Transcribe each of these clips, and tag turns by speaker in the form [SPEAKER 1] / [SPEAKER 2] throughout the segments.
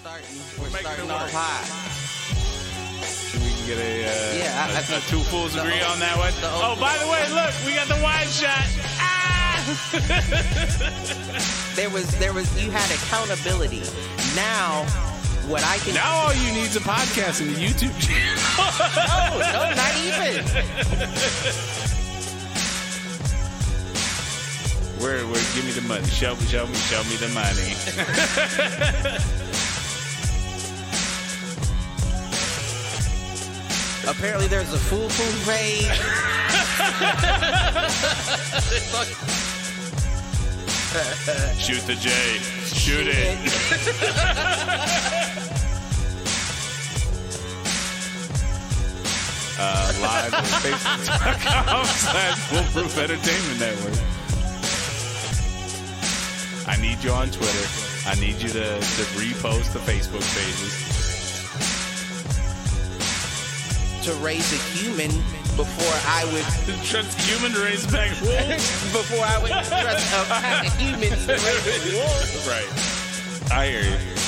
[SPEAKER 1] starting. We're, we're starting off high.
[SPEAKER 2] We can get a, uh,
[SPEAKER 1] Yeah, I-
[SPEAKER 2] a,
[SPEAKER 1] I
[SPEAKER 2] a
[SPEAKER 1] think
[SPEAKER 2] two fools
[SPEAKER 1] the
[SPEAKER 2] agree
[SPEAKER 1] o-
[SPEAKER 2] on that one.
[SPEAKER 1] the
[SPEAKER 2] Oh, by the way, look, we got the wide shot. Ah!
[SPEAKER 1] There was, there was. You had accountability. Now, what I can.
[SPEAKER 2] now all you need is a podcast and a YouTube channel.
[SPEAKER 1] No, no, not even.
[SPEAKER 2] Where, where? Give me the money. Show me, show me, show me the money.
[SPEAKER 1] Apparently, there's a food page.
[SPEAKER 2] Shoot the J. Shoot it. Uh, live on Facebook.com slash Foolproof Entertainment Network. I need you on Twitter. I need you to, to repost the Facebook pages.
[SPEAKER 1] To raise a human before I would
[SPEAKER 2] Trust human race back
[SPEAKER 1] before I would trust a humans to raise a.
[SPEAKER 2] Right. I hear you.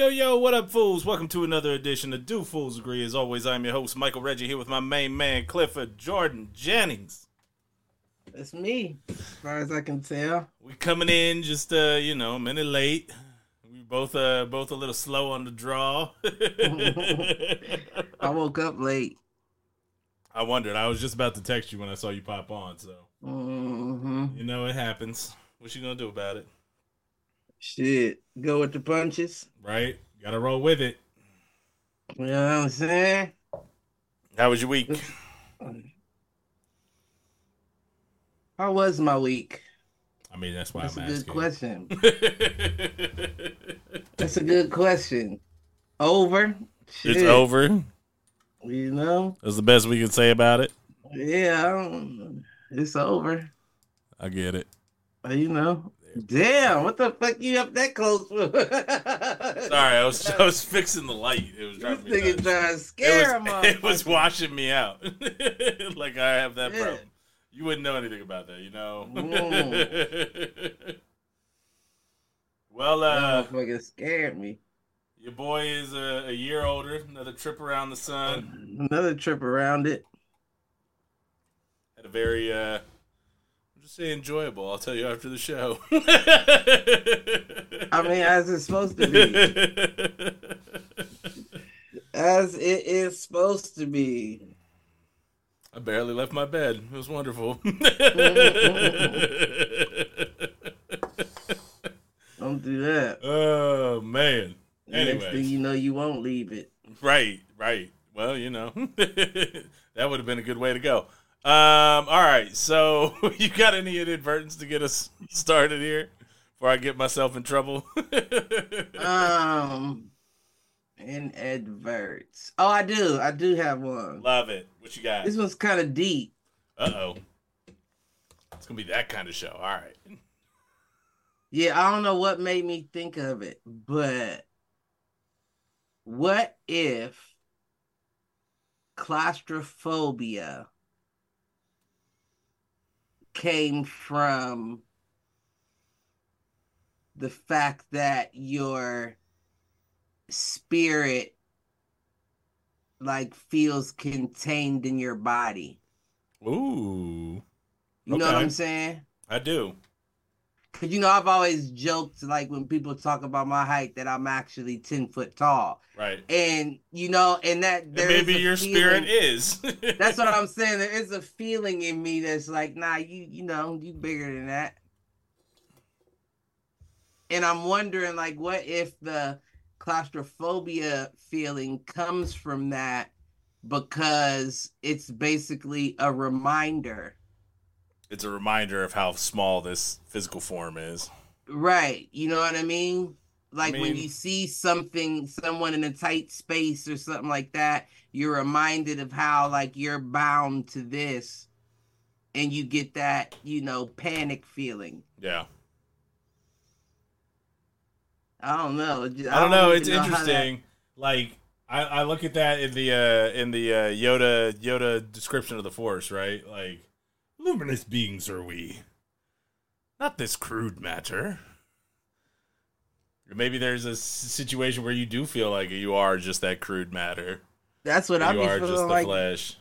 [SPEAKER 2] Yo, yo, yo, what up, fools? Welcome to another edition of Do Fools Agree. As always, I'm your host, Michael Reggie, here with my main man, Clifford Jordan Jennings.
[SPEAKER 3] That's me, as far as I can tell.
[SPEAKER 2] We coming in just uh, you know, a minute late. We both uh both a little slow on the draw.
[SPEAKER 3] I woke up late.
[SPEAKER 2] I wondered. I was just about to text you when I saw you pop on, so
[SPEAKER 3] hmm
[SPEAKER 2] you know it happens. What you gonna do about it?
[SPEAKER 3] Shit, go with the punches.
[SPEAKER 2] Right? Gotta roll with it.
[SPEAKER 3] You know what I'm saying?
[SPEAKER 2] How was your week?
[SPEAKER 3] How was my week?
[SPEAKER 2] I mean, that's why
[SPEAKER 3] That's a
[SPEAKER 2] I'm
[SPEAKER 3] good
[SPEAKER 2] asking.
[SPEAKER 3] question. That's a good question. Over?
[SPEAKER 2] it's over.
[SPEAKER 3] You know?
[SPEAKER 2] That's the best we can say about it.
[SPEAKER 3] Yeah, I don't- it's over.
[SPEAKER 2] I get it.
[SPEAKER 3] You know? Damn, what the fuck you up that close for?
[SPEAKER 2] Sorry, I was I was fixing the light. It was
[SPEAKER 3] This
[SPEAKER 2] me nuts.
[SPEAKER 3] trying to scare him.
[SPEAKER 2] it was, it was washing me out. like I have that
[SPEAKER 3] Yeah.
[SPEAKER 2] problem. You wouldn't know anything about that, you know. well, uh,
[SPEAKER 3] Motherfucker scared me.
[SPEAKER 2] your boy is a, a year older. Another trip around the sun.
[SPEAKER 3] Another trip around it.
[SPEAKER 2] Had a very, uh, say enjoyable. I'll tell you after the show.
[SPEAKER 3] I mean, as it's supposed to be. As it is supposed to be.
[SPEAKER 2] I barely left my bed. It was wonderful.
[SPEAKER 3] Don't do that.
[SPEAKER 2] oh man.
[SPEAKER 3] Next thing you know, you won't leave it.
[SPEAKER 2] Right, right. Well, you know, that would have been a good way to go. Um, all right. So, you got any inadvertence to get us started here before I get myself in trouble?
[SPEAKER 3] Um, in adverts. Oh, I do. I do have one.
[SPEAKER 2] Love it. What you got?
[SPEAKER 3] This one's kind of deep.
[SPEAKER 2] Uh oh. It's gonna be that kind of show. All right.
[SPEAKER 3] Yeah, I don't know what made me think of it, but what if claustrophobia came from the fact that your spirit like feels contained in your body?
[SPEAKER 2] Ooh,
[SPEAKER 3] You know what I'm saying?
[SPEAKER 2] I do.
[SPEAKER 3] Cause you know I've always joked like when people talk about my height that I'm actually ten foot tall,
[SPEAKER 2] Right.
[SPEAKER 3] and you know, and that
[SPEAKER 2] And
[SPEAKER 3] there is
[SPEAKER 2] maybe your
[SPEAKER 3] feeling-
[SPEAKER 2] spirit is.
[SPEAKER 3] That's what I'm saying. There is a feeling in me that's like, nah, you you know, you bigger than that. And I'm wondering, like, what if the claustrophobia feeling comes from that because it's basically a reminder
[SPEAKER 2] It's a reminder of how small this physical form is.
[SPEAKER 3] Right. You know what I mean? Like when
[SPEAKER 2] mean-
[SPEAKER 3] you see something, someone in a tight space or something like that, you're reminded of how like you're bound to this and you get that, you know, panic feeling.
[SPEAKER 2] Yeah.
[SPEAKER 3] I don't know.
[SPEAKER 2] I don't know. It's interesting. Like I, I look at that in the uh, in the uh, Yoda Yoda description of the Force, right? Like luminous beings are we, not this crude matter. Maybe there's a situation where you do feel like you are just that crude matter.
[SPEAKER 3] That's what I
[SPEAKER 2] are
[SPEAKER 3] feeling
[SPEAKER 2] just the
[SPEAKER 3] like.
[SPEAKER 2] flesh.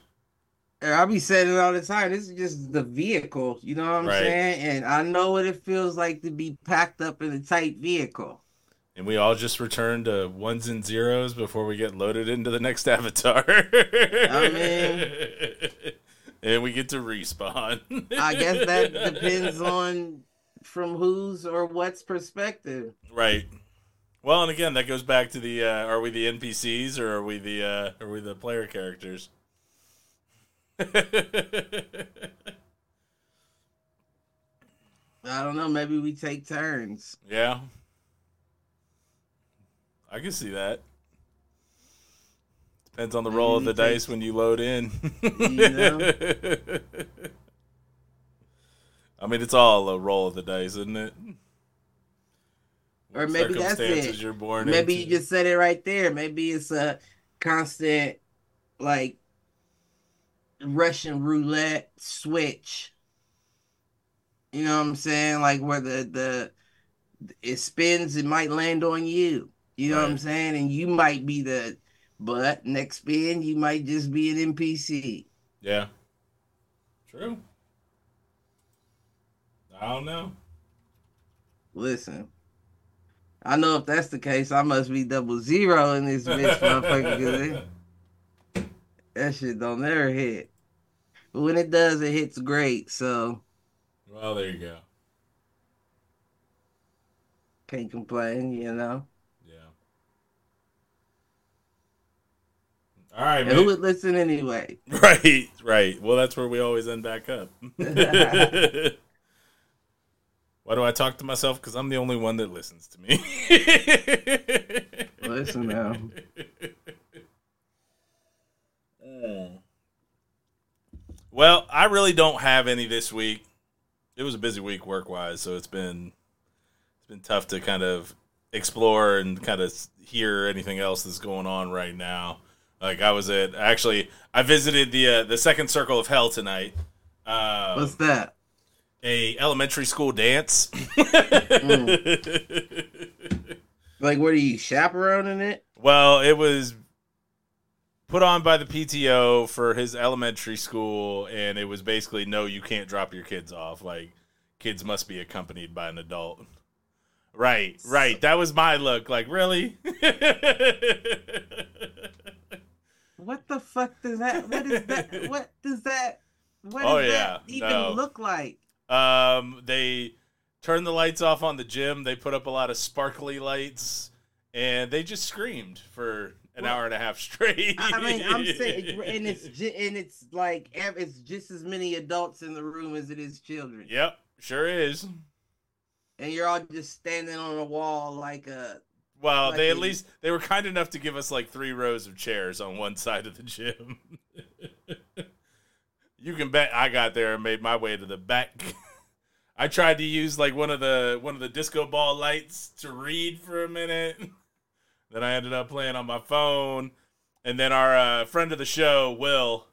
[SPEAKER 3] And I be saying it all the time. This is just the vehicle. You know what I'm
[SPEAKER 2] Right.
[SPEAKER 3] saying? And I know what it feels like to be packed up in a tight vehicle.
[SPEAKER 2] And we all just return to ones and zeros before we get loaded into the next avatar. And we get to respawn.
[SPEAKER 3] I guess that depends on from whose or what's perspective.
[SPEAKER 2] Right. Well, and again, that goes back to the: uh, are we the NPCs or are we the uh, are we the player characters?
[SPEAKER 3] I don't know. Maybe we take turns.
[SPEAKER 2] yeah, I can see that. Depends on the roll of the dice when you load in.
[SPEAKER 3] You know?
[SPEAKER 2] I mean, it's all a roll of the dice, isn't it?
[SPEAKER 3] Or maybe that's it.
[SPEAKER 2] You're born
[SPEAKER 3] Maybe
[SPEAKER 2] into.
[SPEAKER 3] you just said it right there. Maybe it's a constant, like, Russian roulette switch. You know what I'm saying? Like where the the it spins, it might land on you. You know what I'm saying? And you might be the, but next spin you might just be an NPC.
[SPEAKER 2] Yeah. True. I don't know.
[SPEAKER 3] Listen, I know if that's the case, I must be double zero in this bitch, motherfucker. it- that shit don't never hit. But when it does, it hits great. So
[SPEAKER 2] well, there you go.
[SPEAKER 3] can't complain, you know.
[SPEAKER 2] Yeah. All right,
[SPEAKER 3] And who would listen anyway?
[SPEAKER 2] Right, right. Well, that's where we always end back up. Why do I talk to myself? Because I'm the only one that listens to me.
[SPEAKER 3] Listen now.
[SPEAKER 2] Mm. Well, I really don't have any this week. It was a busy week work wise, so it's been it's been tough to kind of explore and kind of hear anything else that's going on right now. Like I was at actually I visited the uh, the second circle of hell tonight. Uh,
[SPEAKER 3] What's that?
[SPEAKER 2] a elementary school dance.
[SPEAKER 3] Like, what are you chaperoning it?
[SPEAKER 2] Well, it was put on by the PTO for his elementary school, and it was basically no, you can't drop your kids off. Like, kids must be accompanied by an adult. Right, right. That was my look. Like, really?
[SPEAKER 3] What the fuck does that? What is that? What does that? What
[SPEAKER 2] Oh,
[SPEAKER 3] does
[SPEAKER 2] yeah,
[SPEAKER 3] that even
[SPEAKER 2] no.
[SPEAKER 3] look like?
[SPEAKER 2] um, they turned the lights off on the gym. They put up a lot of sparkly lights, and they just screamed for an
[SPEAKER 3] Well,
[SPEAKER 2] hour and a half straight.
[SPEAKER 3] I mean, I'm saying, and it's and it's like it's just as many adults in the room as it is children,
[SPEAKER 2] Yep, sure is.
[SPEAKER 3] and you're all just standing on a wall like a.
[SPEAKER 2] Well, they at
[SPEAKER 3] Like-
[SPEAKER 2] least they were kind enough to give us like three rows of chairs on one side of the gym. you can bet I got there and made my way to the back. I tried to use like one of the one of the disco ball lights to read for a minute. Then I ended up playing on my phone, and then our uh, friend of the show, Will,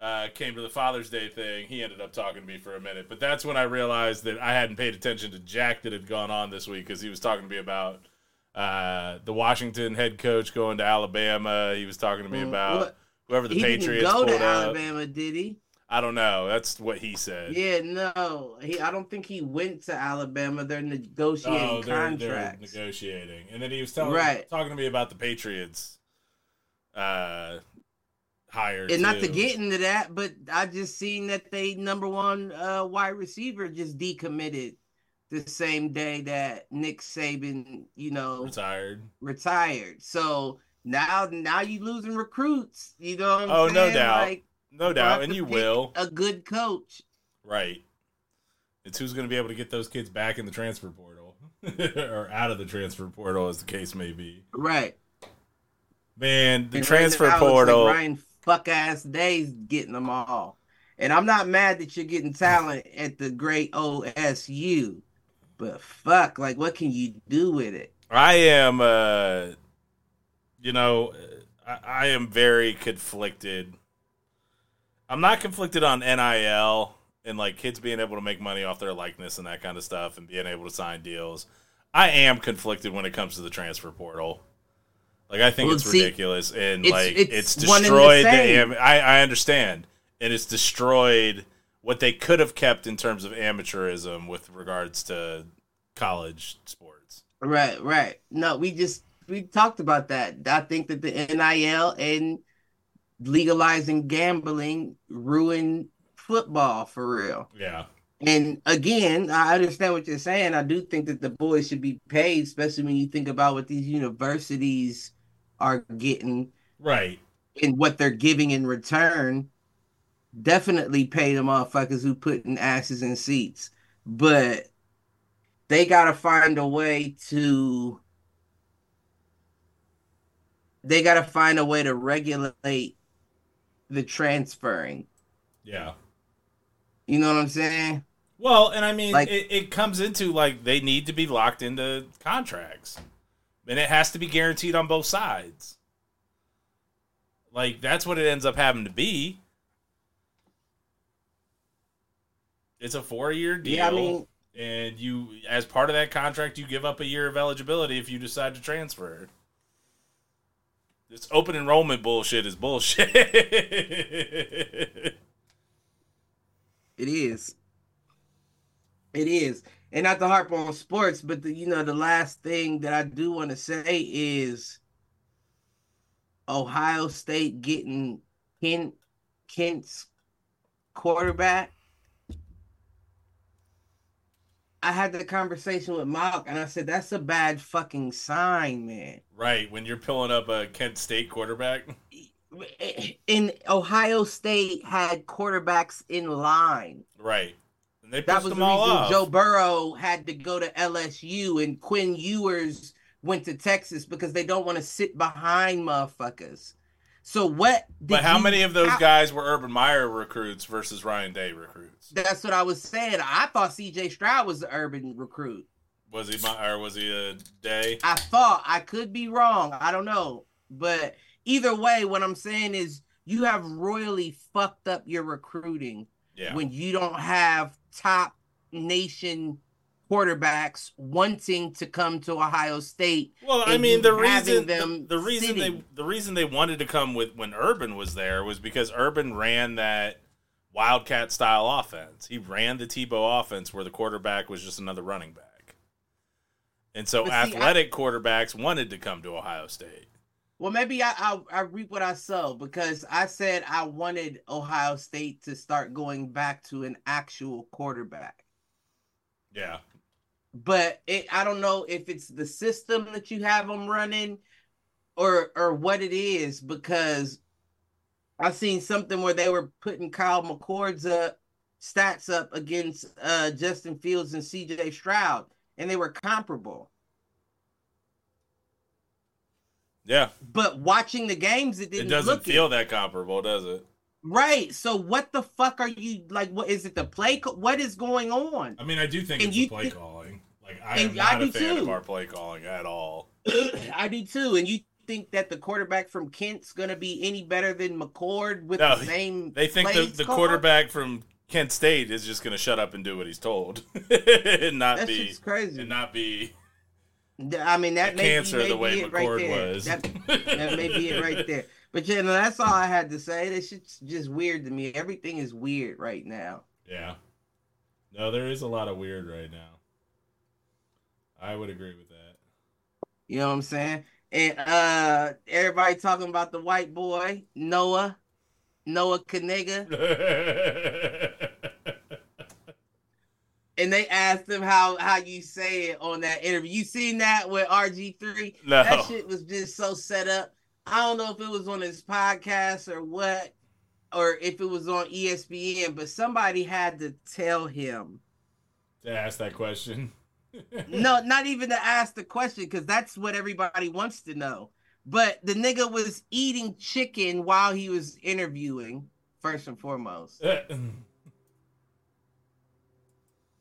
[SPEAKER 2] uh, came to the Father's Day thing. He ended up talking to me for a minute, but that's when I realized that I hadn't paid attention to Jack that had gone on this week because he was talking to me about uh, the Washington head coach going to Alabama. He was talking to me
[SPEAKER 3] Mm,
[SPEAKER 2] about
[SPEAKER 3] what-
[SPEAKER 2] whoever the
[SPEAKER 3] he
[SPEAKER 2] Patriots
[SPEAKER 3] didn't go to. Alabama, did he?
[SPEAKER 2] I don't know. That's what he said.
[SPEAKER 3] Yeah, no. He, I don't think he went to Alabama. They're negotiating
[SPEAKER 2] Oh, they're, they're negotiating, and then he was telling
[SPEAKER 3] Right.
[SPEAKER 2] talking to me about the Patriots uh, hire.
[SPEAKER 3] and not to get into that, but I just seen that they number one uh, wide receiver just decommitted the same day that Nick Saban, you know,
[SPEAKER 2] retired.
[SPEAKER 3] retired. So now, now you losing recruits. You know what I'm
[SPEAKER 2] Oh,
[SPEAKER 3] saying?
[SPEAKER 2] no doubt.
[SPEAKER 3] Like,
[SPEAKER 2] No doubt, and you will.
[SPEAKER 3] A good coach.
[SPEAKER 2] Right. It's who's going to be able to get those kids back in the transfer portal or out of the transfer portal, as the case may be.
[SPEAKER 3] Right.
[SPEAKER 2] Man, the
[SPEAKER 3] And
[SPEAKER 2] transfer
[SPEAKER 3] right now, it looks
[SPEAKER 2] portal.
[SPEAKER 3] Like Ryan fuck ass days getting them all. And I'm not mad that you're getting talent at the great OSU, but fuck, like what can you do with it?
[SPEAKER 2] I am, uh, you know, I, I am very conflicted. I'm not conflicted on NIL and like kids being able to make money off their likeness and that kind of stuff and being able to sign deals. I am conflicted when it comes to the transfer portal. Like I think
[SPEAKER 3] Well,
[SPEAKER 2] it's
[SPEAKER 3] see,
[SPEAKER 2] ridiculous and
[SPEAKER 3] it's-
[SPEAKER 2] like
[SPEAKER 3] it's
[SPEAKER 2] it's,
[SPEAKER 3] and the
[SPEAKER 2] destroyed the, I I understand. And it's destroyed what they could have kept in terms of amateurism with regards to college sports.
[SPEAKER 3] Right, right. No, we just we talked about that. I think that the NIL and legalizing gambling ruined football for real.
[SPEAKER 2] Yeah.
[SPEAKER 3] And again, I understand what you're saying. I do think that the boys should be paid, especially when you think about what these universities are getting
[SPEAKER 2] Right.
[SPEAKER 3] and what they're giving in return. Definitely pay the motherfuckers who putting asses in seats. But they gotta find a way to they gotta find a way to regulate the transferring.
[SPEAKER 2] Yeah.
[SPEAKER 3] You know what I'm saying?
[SPEAKER 2] Well, and I mean,
[SPEAKER 3] Like-
[SPEAKER 2] it, it comes into like they need to be locked into contracts, and it has to be guaranteed on both sides. Like that's what it ends up having to be. It's a four-year deal,
[SPEAKER 3] Yeah, I mean-
[SPEAKER 2] and you, as part of that contract, you give up a year of eligibility if you decide to transfer. This open enrollment bullshit is bullshit.
[SPEAKER 3] It is. It is. And not to harp on sports, but the you know, the last thing that I do want to say is Ohio State getting Kent Kent's quarterback. I had the conversation with Mark and I said that's a bad fucking sign, man.
[SPEAKER 2] right when you're pulling up a Kent State quarterback.
[SPEAKER 3] In Ohio State had quarterbacks in line.
[SPEAKER 2] Right. And they
[SPEAKER 3] That
[SPEAKER 2] pushed
[SPEAKER 3] was the
[SPEAKER 2] them all
[SPEAKER 3] reason
[SPEAKER 2] off.
[SPEAKER 3] Joe Burrow had to go to LSU and Quinn Ewers went to Texas because they don't want to sit behind motherfuckers. So what?
[SPEAKER 2] but how many of those
[SPEAKER 3] how-
[SPEAKER 2] guys were Urban Meyer recruits versus Ryan Day recruits?
[SPEAKER 3] That's what I was saying. I thought C.J. Stroud was the urban recruit.
[SPEAKER 2] Was he my or was he a Day?
[SPEAKER 3] I thought I could be wrong. I don't know, but either way, what I'm saying is you have royally fucked up your recruiting.
[SPEAKER 2] Yeah.
[SPEAKER 3] when you don't have top nation quarterbacks wanting to come to Ohio State.
[SPEAKER 2] Well, I mean, the reason
[SPEAKER 3] them
[SPEAKER 2] the, the reason they the reason they wanted to come with when Urban was there was because Urban ran that Wildcat style offense. He ran the Tebow offense where the quarterback was just another running back. And so
[SPEAKER 3] But see, I-
[SPEAKER 2] athletic quarterbacks wanted to come to Ohio State.
[SPEAKER 3] Well, maybe I, I I reap what I sow because I said I wanted Ohio State to start going back to an actual quarterback.
[SPEAKER 2] Yeah.
[SPEAKER 3] But it, I don't know if it's the system that you have them running or or what it is because I've seen something where they were putting Kyle McCord's uh, stats up against uh, Justin Fields and CJ Stroud, and they were comparable.
[SPEAKER 2] Yeah.
[SPEAKER 3] But watching the games, it
[SPEAKER 2] It
[SPEAKER 3] didn't
[SPEAKER 2] doesn't
[SPEAKER 3] look it.
[SPEAKER 2] feel that comparable, does it?
[SPEAKER 3] right. So what the fuck are you like? What is it? The play? Co- what is going on?
[SPEAKER 2] I mean, I do think
[SPEAKER 3] And
[SPEAKER 2] it's
[SPEAKER 3] you
[SPEAKER 2] the play
[SPEAKER 3] think-
[SPEAKER 2] calling. Like I
[SPEAKER 3] And
[SPEAKER 2] am
[SPEAKER 3] I
[SPEAKER 2] not a
[SPEAKER 3] do
[SPEAKER 2] fan of
[SPEAKER 3] too.
[SPEAKER 2] our play calling at all.
[SPEAKER 3] I do too. And you think that the quarterback from Kent's gonna be any better than McCord with
[SPEAKER 2] No,
[SPEAKER 3] the same?
[SPEAKER 2] They think the, the quarterback from Kent State is just going to shut up and do what he's told, and not
[SPEAKER 3] That
[SPEAKER 2] be
[SPEAKER 3] crazy.
[SPEAKER 2] and not be
[SPEAKER 3] I mean, that may
[SPEAKER 2] cancer
[SPEAKER 3] may
[SPEAKER 2] the way
[SPEAKER 3] right
[SPEAKER 2] McCord
[SPEAKER 3] there.
[SPEAKER 2] was.
[SPEAKER 3] That, that may be it right there. But yeah, no, that's all I had to say. This shit's just weird to me. Everything is weird right now.
[SPEAKER 2] yeah. No, there is a lot of weird right now. I would agree with that.
[SPEAKER 3] You know what I'm saying? And uh everybody talking about the white boy, Noah, Noah Kanega. And they asked him how how you say it on that interview. You seen that with RG3?
[SPEAKER 2] no,
[SPEAKER 3] That shit was just so set up. I don't know if it was on his podcast or what, or if it was on ESPN, but somebody had to tell him.
[SPEAKER 2] to ask that question.
[SPEAKER 3] No, not even to ask the question, because that's what everybody wants to know. But the nigga was eating chicken while he was interviewing, first and foremost.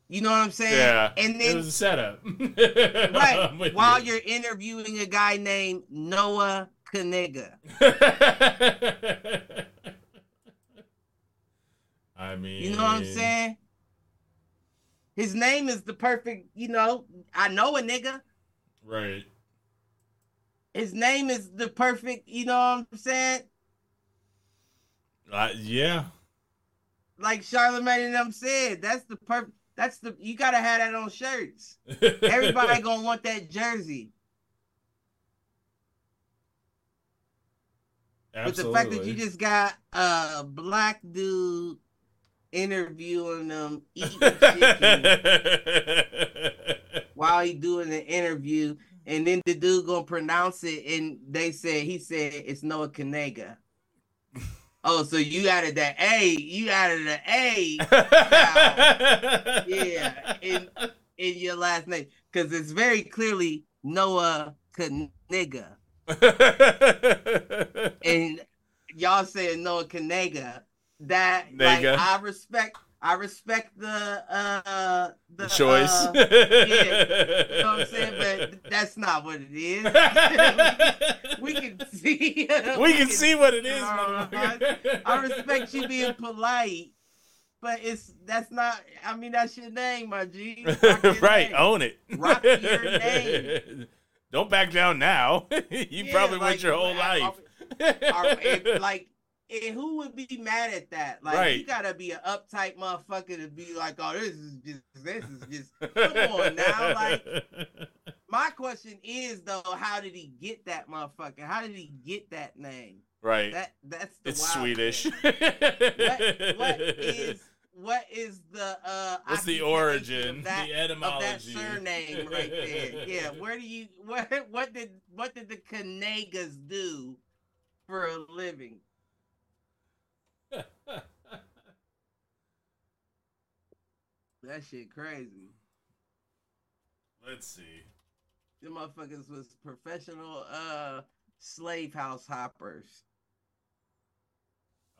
[SPEAKER 3] You know what I'm saying?
[SPEAKER 2] Yeah.
[SPEAKER 3] And
[SPEAKER 2] it
[SPEAKER 3] then
[SPEAKER 2] was a setup.
[SPEAKER 3] right while
[SPEAKER 2] you.
[SPEAKER 3] you're interviewing a guy named Noah Kaniga.
[SPEAKER 2] I mean,
[SPEAKER 3] You know what I'm saying? His name is the perfect, you know, I know a nigga.
[SPEAKER 2] Right.
[SPEAKER 3] His name is the perfect, you know what I'm saying?
[SPEAKER 2] Uh, yeah.
[SPEAKER 3] Like Charlemagne and them said, that's the perfect that's the you gotta have that on shirts. Everybody gonna want that jersey. Absolutely. But the fact that you just got a black dude interviewing them eating chicken while he doing the interview, and then the dude gonna pronounce it, and they said he said it's Noah Kanega. Oh, so you added that A, you added an A, yeah, in in your last name because it's very clearly Noah Kanega, and y'all saying Noah Kanega. That like I respect, I respect the uh the
[SPEAKER 2] the choice.
[SPEAKER 3] uh, you know what I'm saying? But that's not what it is. we can see.
[SPEAKER 2] we can see what it is.
[SPEAKER 3] Uh,
[SPEAKER 2] motherfucker.
[SPEAKER 3] I respect you being polite, but it's that's not. I mean, that's your name, my G.
[SPEAKER 2] Right,
[SPEAKER 3] name.
[SPEAKER 2] own it.
[SPEAKER 3] Rock your name.
[SPEAKER 2] Don't back down now. you
[SPEAKER 3] Yeah,
[SPEAKER 2] probably
[SPEAKER 3] like,
[SPEAKER 2] went your whole
[SPEAKER 3] I-
[SPEAKER 2] life.
[SPEAKER 3] Are- if, like, and who would be mad at that? Like,
[SPEAKER 2] Right.
[SPEAKER 3] you gotta be an uptight motherfucker to be like, "Oh, this is just, this is just." Come on now, like, my question is though, how did he get that motherfucker? How did he get that name?
[SPEAKER 2] right.
[SPEAKER 3] That that's the
[SPEAKER 2] it's Swedish.
[SPEAKER 3] What, what is what is the uh?
[SPEAKER 2] What's the origin,
[SPEAKER 3] of that,
[SPEAKER 2] the
[SPEAKER 3] of that surname right there? Yeah, where do you what what did what did the Kanegas do for a living? That shit crazy.
[SPEAKER 2] Let's see.
[SPEAKER 3] Them motherfuckers was professional uh slave house hoppers.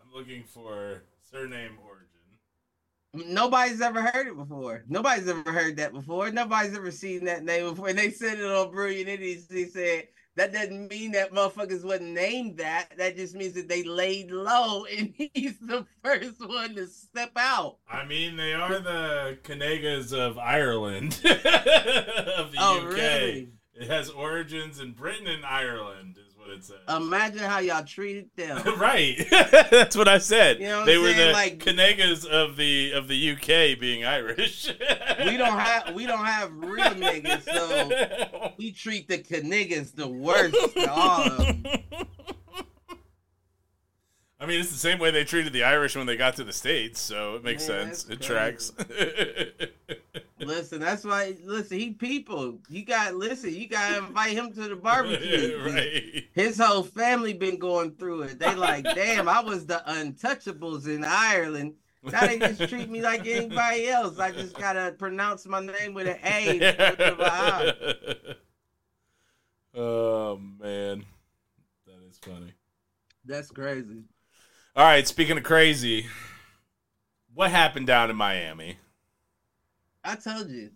[SPEAKER 2] I'm looking for surname origin.
[SPEAKER 3] Nobody's ever heard it before. Nobody's ever heard that before. Nobody's ever seen that name before. And they said it on Brilliant Idiots. They said that doesn't mean that motherfuckers wasn't named that. That just means that they laid low and he's the first one to step out.
[SPEAKER 2] I mean, they are the Kanegas of Ireland, of the
[SPEAKER 3] Oh,
[SPEAKER 2] UK.
[SPEAKER 3] really?
[SPEAKER 2] It has origins in Britain and Ireland, is what uh, it says.
[SPEAKER 3] Imagine how y'all treated them.
[SPEAKER 2] right, that's what I said.
[SPEAKER 3] You know what
[SPEAKER 2] they
[SPEAKER 3] I'm
[SPEAKER 2] were
[SPEAKER 3] saying?
[SPEAKER 2] the
[SPEAKER 3] Like-
[SPEAKER 2] Kanegas of the of the UK, being Irish.
[SPEAKER 3] We don't have we don't have real niggas, so we treat the Kanigas the worst of all of them.
[SPEAKER 2] I mean, it's the same way they treated the Irish when they got to the states, so it makes
[SPEAKER 3] Man,
[SPEAKER 2] sense. It tracks.
[SPEAKER 3] Listen, that's why. Listen, he people. You got listen. You got to invite him to the barbecue.
[SPEAKER 2] right.
[SPEAKER 3] His whole family been going through it. They like, damn, I was the untouchables in Ireland. Now they just treat me like anybody else. I just gotta pronounce my name with an A. instead of a I.
[SPEAKER 2] oh man, that is funny.
[SPEAKER 3] That's crazy.
[SPEAKER 2] All right, speaking of crazy, what happened down in Miami?
[SPEAKER 3] I told you.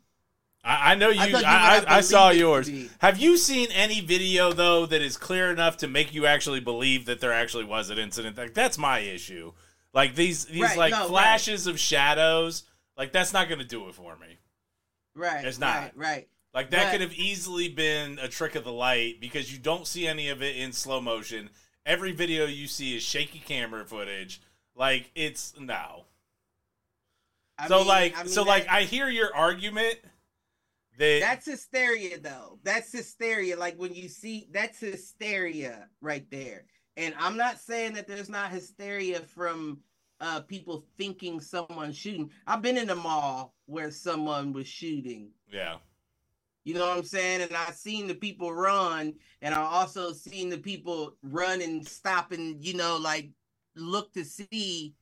[SPEAKER 2] I, I know you.
[SPEAKER 3] I you
[SPEAKER 2] I,
[SPEAKER 3] I
[SPEAKER 2] I, saw
[SPEAKER 3] believe it to
[SPEAKER 2] yours. Have you seen any video though that is clear enough to make you actually believe that there actually was an incident? Like that's my issue. Like these these
[SPEAKER 3] Right,
[SPEAKER 2] like
[SPEAKER 3] no, right.
[SPEAKER 2] flashes of shadows. Like that's not going to do it for me.
[SPEAKER 3] Right.
[SPEAKER 2] It's not.
[SPEAKER 3] Right. Right.
[SPEAKER 2] Like that
[SPEAKER 3] But-
[SPEAKER 2] could have easily been a trick of the light because you don't see any of it in slow motion. Every video you see is shaky camera footage. Like it's no.
[SPEAKER 3] I
[SPEAKER 2] so
[SPEAKER 3] mean-
[SPEAKER 2] like
[SPEAKER 3] I mean,
[SPEAKER 2] so like I hear your argument that
[SPEAKER 3] That's hysteria, though. That's hysteria. Like when you see that's hysteria right there. And I'm not saying that there's not hysteria from uh people thinking someone's shooting. I've been in a mall where someone was shooting.
[SPEAKER 2] yeah.
[SPEAKER 3] You know what I'm saying? And I seen the people run, and I also seen the people run and stop and you know like look to see,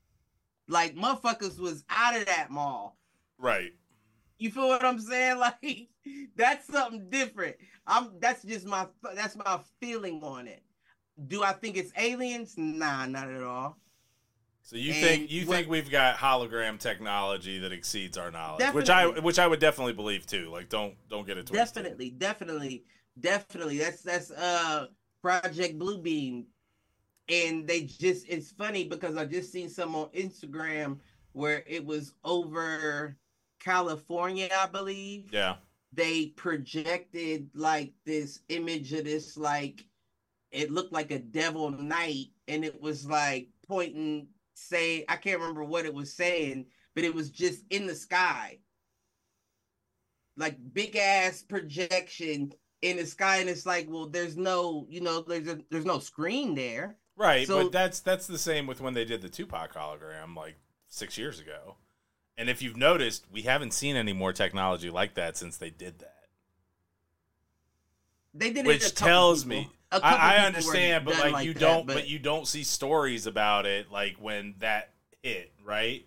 [SPEAKER 3] like motherfuckers was out of that mall.
[SPEAKER 2] Right.
[SPEAKER 3] You feel what I'm saying? Like that's something different. I'm that's just my that's my feeling on it. Do I think it's aliens? Nah, not at all.
[SPEAKER 2] So you
[SPEAKER 3] And
[SPEAKER 2] think you
[SPEAKER 3] what-
[SPEAKER 2] think we've got hologram technology that exceeds our knowledge, which I which I would definitely believe too. Like don't don't get it twisted.
[SPEAKER 3] Definitely, definitely, definitely. That's that's uh Project Blue Beam. And they just it's funny because I just seen some on Instagram where it was over California, I believe.
[SPEAKER 2] Yeah.
[SPEAKER 3] They projected like this image of this like it looked like a devil knight and it was like pointing say I can't remember what it was saying, but it was just in the sky like big ass projection in the sky and it's like well there's no you know there's a, there's no screen there
[SPEAKER 2] Right,
[SPEAKER 3] So-
[SPEAKER 2] but that's that's the same with when they did the Tupac hologram like six years ago. And if you've noticed, we haven't seen any more technology like that since they did that.
[SPEAKER 3] they did it
[SPEAKER 2] Which tells
[SPEAKER 3] people.
[SPEAKER 2] me I, I understand, but
[SPEAKER 3] done
[SPEAKER 2] like, you
[SPEAKER 3] that,
[SPEAKER 2] don't
[SPEAKER 3] but,
[SPEAKER 2] but you don't see stories about it like when that hit, right?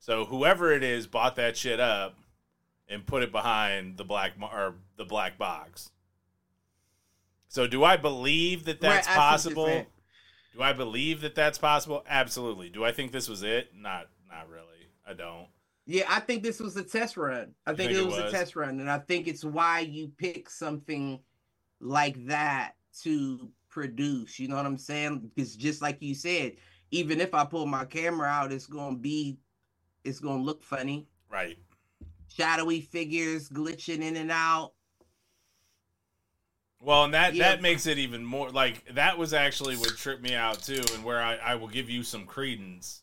[SPEAKER 2] So whoever it is bought that shit up and put it behind the black or the black box. So do I believe that that's
[SPEAKER 3] I see what you're
[SPEAKER 2] possible? Do I believe that that's possible? Absolutely. Do I think this was it? Not not really. I don't.
[SPEAKER 3] yeah i think this was a test run i think,
[SPEAKER 2] think
[SPEAKER 3] it was? a test run and i think it's why you pick something like that to produce you know what i'm saying because just like you said even if i pull my camera out it's gonna be it's gonna look funny
[SPEAKER 2] Right.
[SPEAKER 3] shadowy figures glitching in and out
[SPEAKER 2] Well, and that
[SPEAKER 3] Yeah.
[SPEAKER 2] that makes it even more like that was actually what tripped me out too, and where I, I will give you some credence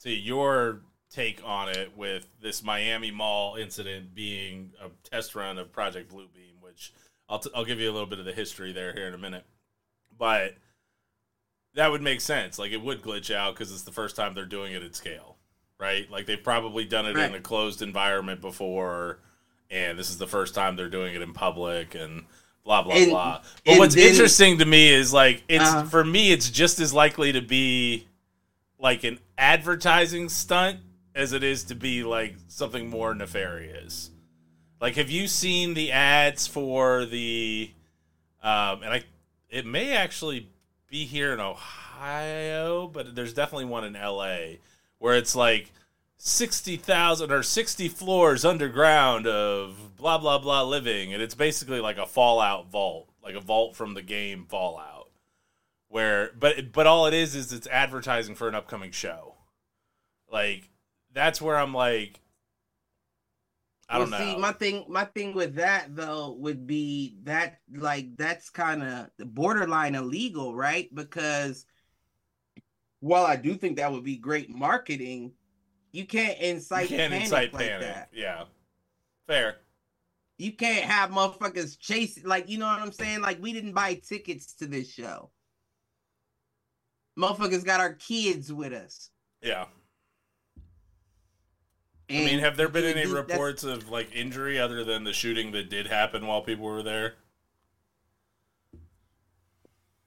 [SPEAKER 2] to your take on it with this Miami Mall incident being a test run of Project Blue Beam, which I'll t- I'll give you a little bit of the history there here in a minute, but that would make sense. Like it would glitch out because it's the first time they're doing it at scale, right? Like they've probably done it in a closed environment before, and this is the first time they're doing it in public, and blah blah
[SPEAKER 3] And-
[SPEAKER 2] blah. But what's
[SPEAKER 3] then-
[SPEAKER 2] interesting to me is like it's
[SPEAKER 3] Uh-huh.
[SPEAKER 2] for me, it's just as likely to be like an advertising stunt as it is to be like something more nefarious. Like, have you seen the ads for the? Um, and I, it may actually be here in Ohio, but there's definitely one in L.A. where it's like sixty thousand or sixty floors underground of blah blah blah living, and it's basically like a Fallout vault, like a vault from the game Fallout. Where, but but all it is is it's advertising for an upcoming show. Like that's where I'm like, I don't
[SPEAKER 3] Well,
[SPEAKER 2] know.
[SPEAKER 3] See, my thing, my thing with that though would be that like that's kind of borderline illegal, right? Because while I do think that would be great marketing, you can't
[SPEAKER 2] you
[SPEAKER 3] incite
[SPEAKER 2] can't
[SPEAKER 3] panic
[SPEAKER 2] incite
[SPEAKER 3] like
[SPEAKER 2] panic.
[SPEAKER 3] that.
[SPEAKER 2] Yeah, fair.
[SPEAKER 3] You can't have motherfuckers chase like you know what I'm saying. Like we didn't buy tickets to this show. Motherfuckers got our kids with us.
[SPEAKER 2] Yeah. I mean, have there been any reports of like injury other than the shooting that did happen while people were there?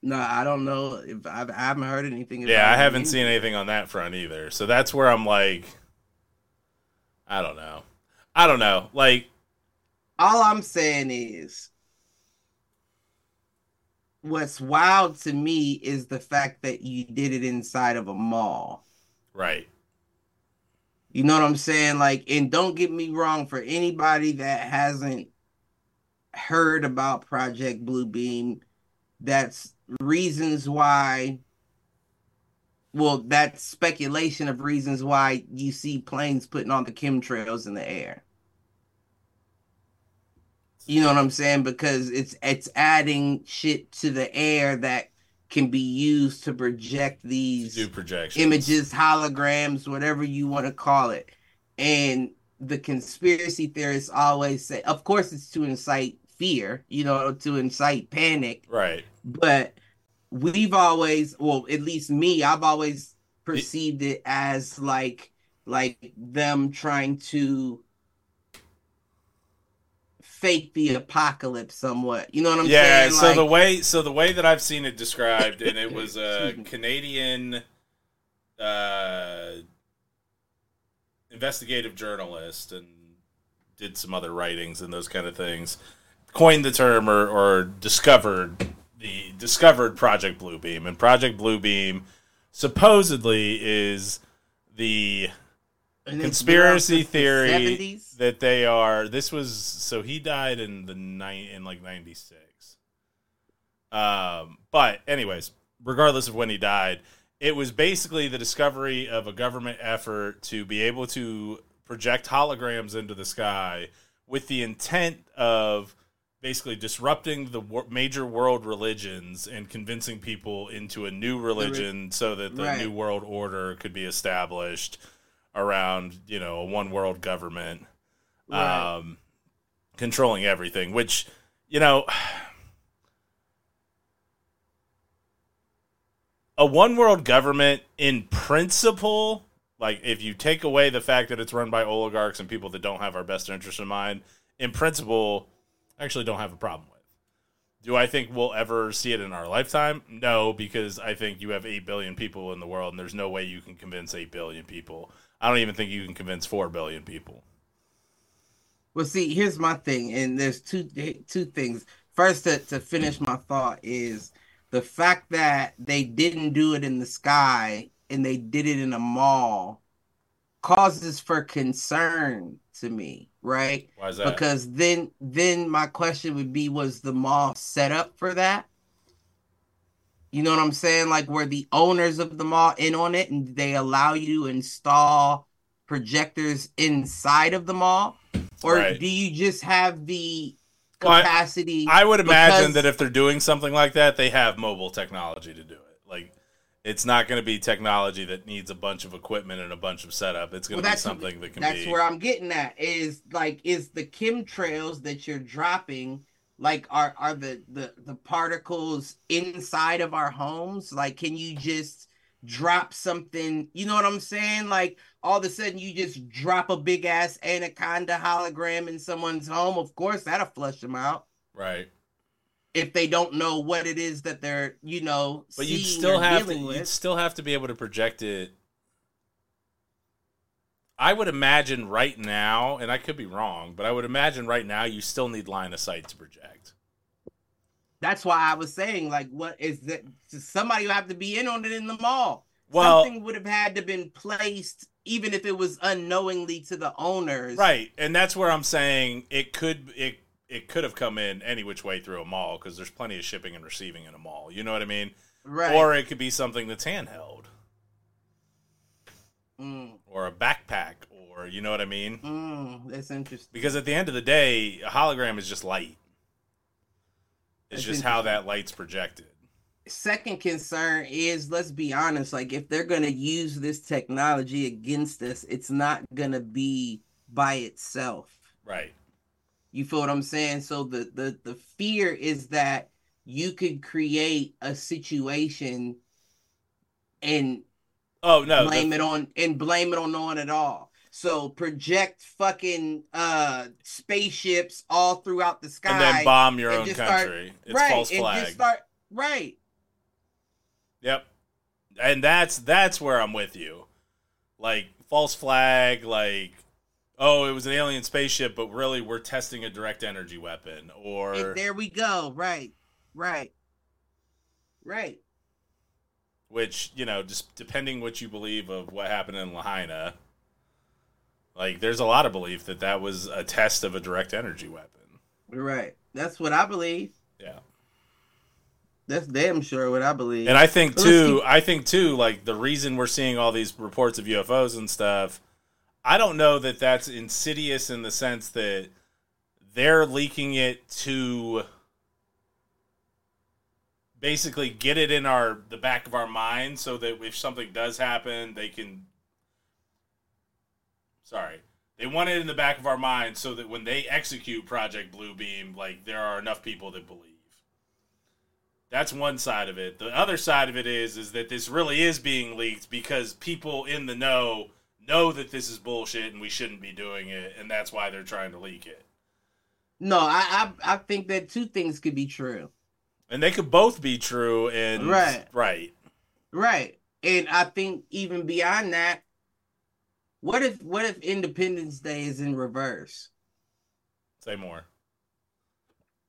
[SPEAKER 3] No, I don't know if I've, I haven't heard anything.
[SPEAKER 2] Yeah, I haven't seen anything on that front either. So that's where I'm like, I don't know. I don't know. Like,
[SPEAKER 3] all I'm saying is what's wild to me is the fact that you did it inside of a mall.
[SPEAKER 2] right.
[SPEAKER 3] You know what I'm saying? Like, and don't get me wrong for anybody that hasn't heard about Project Blue Beam, that's reasons why. Well, that's speculation of reasons why you see planes putting on the chemtrails in the air. You know what I'm saying? Because it's it's adding shit to the air that can be used to project these
[SPEAKER 2] Do projections.
[SPEAKER 3] images, holograms, whatever you want to call it. And the conspiracy theorists always say, of course, it's to incite fear, you know, to incite panic.
[SPEAKER 2] Right.
[SPEAKER 3] But we've always, well, at least me, I've always perceived it as like, like them trying to fake the apocalypse somewhat. You know what I'm saying? yeah.
[SPEAKER 2] So
[SPEAKER 3] Like-
[SPEAKER 2] the way, so the way that I've seen it described, and it was a Canadian uh, investigative journalist and did some other writings and those kind of things. Coined the term or, or discovered the discovered Project Blue Beam, and Project Blue Beam supposedly is the conspiracy
[SPEAKER 3] the
[SPEAKER 2] theory
[SPEAKER 3] 70s?
[SPEAKER 2] that they are. This was so he died in the night in like '96. Um, but anyways, regardless of when he died, it was basically the discovery of a government effort to be able to project holograms into the sky with the intent of basically disrupting the wor- major world religions and convincing people into a new religion so that the
[SPEAKER 3] Right.
[SPEAKER 2] new world order could be established around you know a one world government
[SPEAKER 3] Right.
[SPEAKER 2] um controlling everything which you know a one world government in principle like if you take away the fact that it's run by oligarchs and people that don't have our best interest in mind in principle I actually don't have a problem with do I think we'll ever see it in our lifetime? No, because I think you have 8 billion people in the world, and there's no way you can convince 8 billion people. I don't even think you can convince 4 billion people.
[SPEAKER 3] Well, see, here's my thing, and there's two two things. First, to, to finish my thought is the fact that they didn't do it in the sky and they did it in a mall causes for concern to me, right?
[SPEAKER 2] Why is that?
[SPEAKER 3] Because then then my question would be was the mall set up for that? You know what I'm saying? Like were the owners of the mall in on it and they allow you to install projectors inside of the mall? Or
[SPEAKER 2] Right.
[SPEAKER 3] do you just have the
[SPEAKER 2] Well, I-
[SPEAKER 3] capacity?
[SPEAKER 2] I would imagine that if they're doing something like that, they have mobile technology to do it. Like, it's not going to be technology that needs a bunch of equipment and a bunch of setup. It's going
[SPEAKER 3] Well,
[SPEAKER 2] to be something that can
[SPEAKER 3] That's
[SPEAKER 2] be.
[SPEAKER 3] where I'm getting at. Is like is the chemtrails that you're dropping like are are the the the particles inside of our homes? Like can you just drop something, you know what I'm saying? Like all of a sudden you just drop a big ass anaconda hologram in someone's home. Of course that'll flush them out
[SPEAKER 2] right.
[SPEAKER 3] if they don't know what it is that they're, you know,
[SPEAKER 2] But you'd still have to. You'd still have to be able to project it. I would imagine right now, and I could be wrong, but I would imagine right now you still need line of sight to project.
[SPEAKER 3] That's why I was saying, like, what is that? Somebody will have to be in on it in the mall.
[SPEAKER 2] Well-
[SPEAKER 3] something would have had to been placed, even if it was unknowingly to the owners.
[SPEAKER 2] Right, and that's where I'm saying it could it it could have come in any which way through a mall because there's plenty of shipping and receiving in a mall. You know what I mean?
[SPEAKER 3] Right.
[SPEAKER 2] Or it could be something that's handheld,
[SPEAKER 3] mm,
[SPEAKER 2] or a backpack, or you know what I mean?
[SPEAKER 3] mm, that's interesting.
[SPEAKER 2] Because at the end of the day, a hologram is just light. It's
[SPEAKER 3] That's
[SPEAKER 2] just how that light's projected.
[SPEAKER 3] Second concern is, let's be honest, like if they're gonna use this technology against us, it's not gonna be by itself.
[SPEAKER 2] Right.
[SPEAKER 3] You feel what I'm saying? So the the the fear is that you could create a situation and
[SPEAKER 2] Oh no.
[SPEAKER 3] blame
[SPEAKER 2] the-
[SPEAKER 3] it on and blame it on no one at all. So project fucking uh spaceships all throughout the sky
[SPEAKER 2] and then bomb your own
[SPEAKER 3] just start-
[SPEAKER 2] country. it's
[SPEAKER 3] right,
[SPEAKER 2] false
[SPEAKER 3] and
[SPEAKER 2] flag.
[SPEAKER 3] just start right.
[SPEAKER 2] Yep. And that's that's where I'm with you. Like false flag, like oh, it was an alien spaceship, but really we're testing a direct energy weapon or
[SPEAKER 3] And there we go. Right. Right. Right.
[SPEAKER 2] which, you know, just depending what you believe of what happened in Lahaina, like there's a lot of belief that that was a test of a direct energy weapon.
[SPEAKER 3] Right. That's what I believe.
[SPEAKER 2] Yeah.
[SPEAKER 3] That's damn sure what I believe.
[SPEAKER 2] And I think too, I think too, like the reason we're seeing all these reports of UFOs and stuff, I don't know that that's insidious in the sense that they're leaking it to basically get it in our the back of our mind so that if something does happen, they can Sorry. They want it in the back of our mind so that when they execute Project Blue Beam, like there are enough people that believe. That's one side of it. The other side of it is is that this really is being leaked because people in the know know that this is bullshit and we shouldn't be doing it, and that's why they're trying to leak it.
[SPEAKER 3] no, I, I I think that two things could be true.
[SPEAKER 2] And they could both be true and
[SPEAKER 3] Right.
[SPEAKER 2] right.
[SPEAKER 3] Right. And I think even beyond that, what if what if Independence Day is in reverse?
[SPEAKER 2] Say more.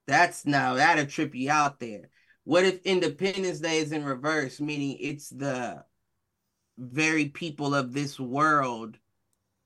[SPEAKER 3] That's now that'll trip you out there. What if Independence Day is in reverse, meaning it's the very people of this world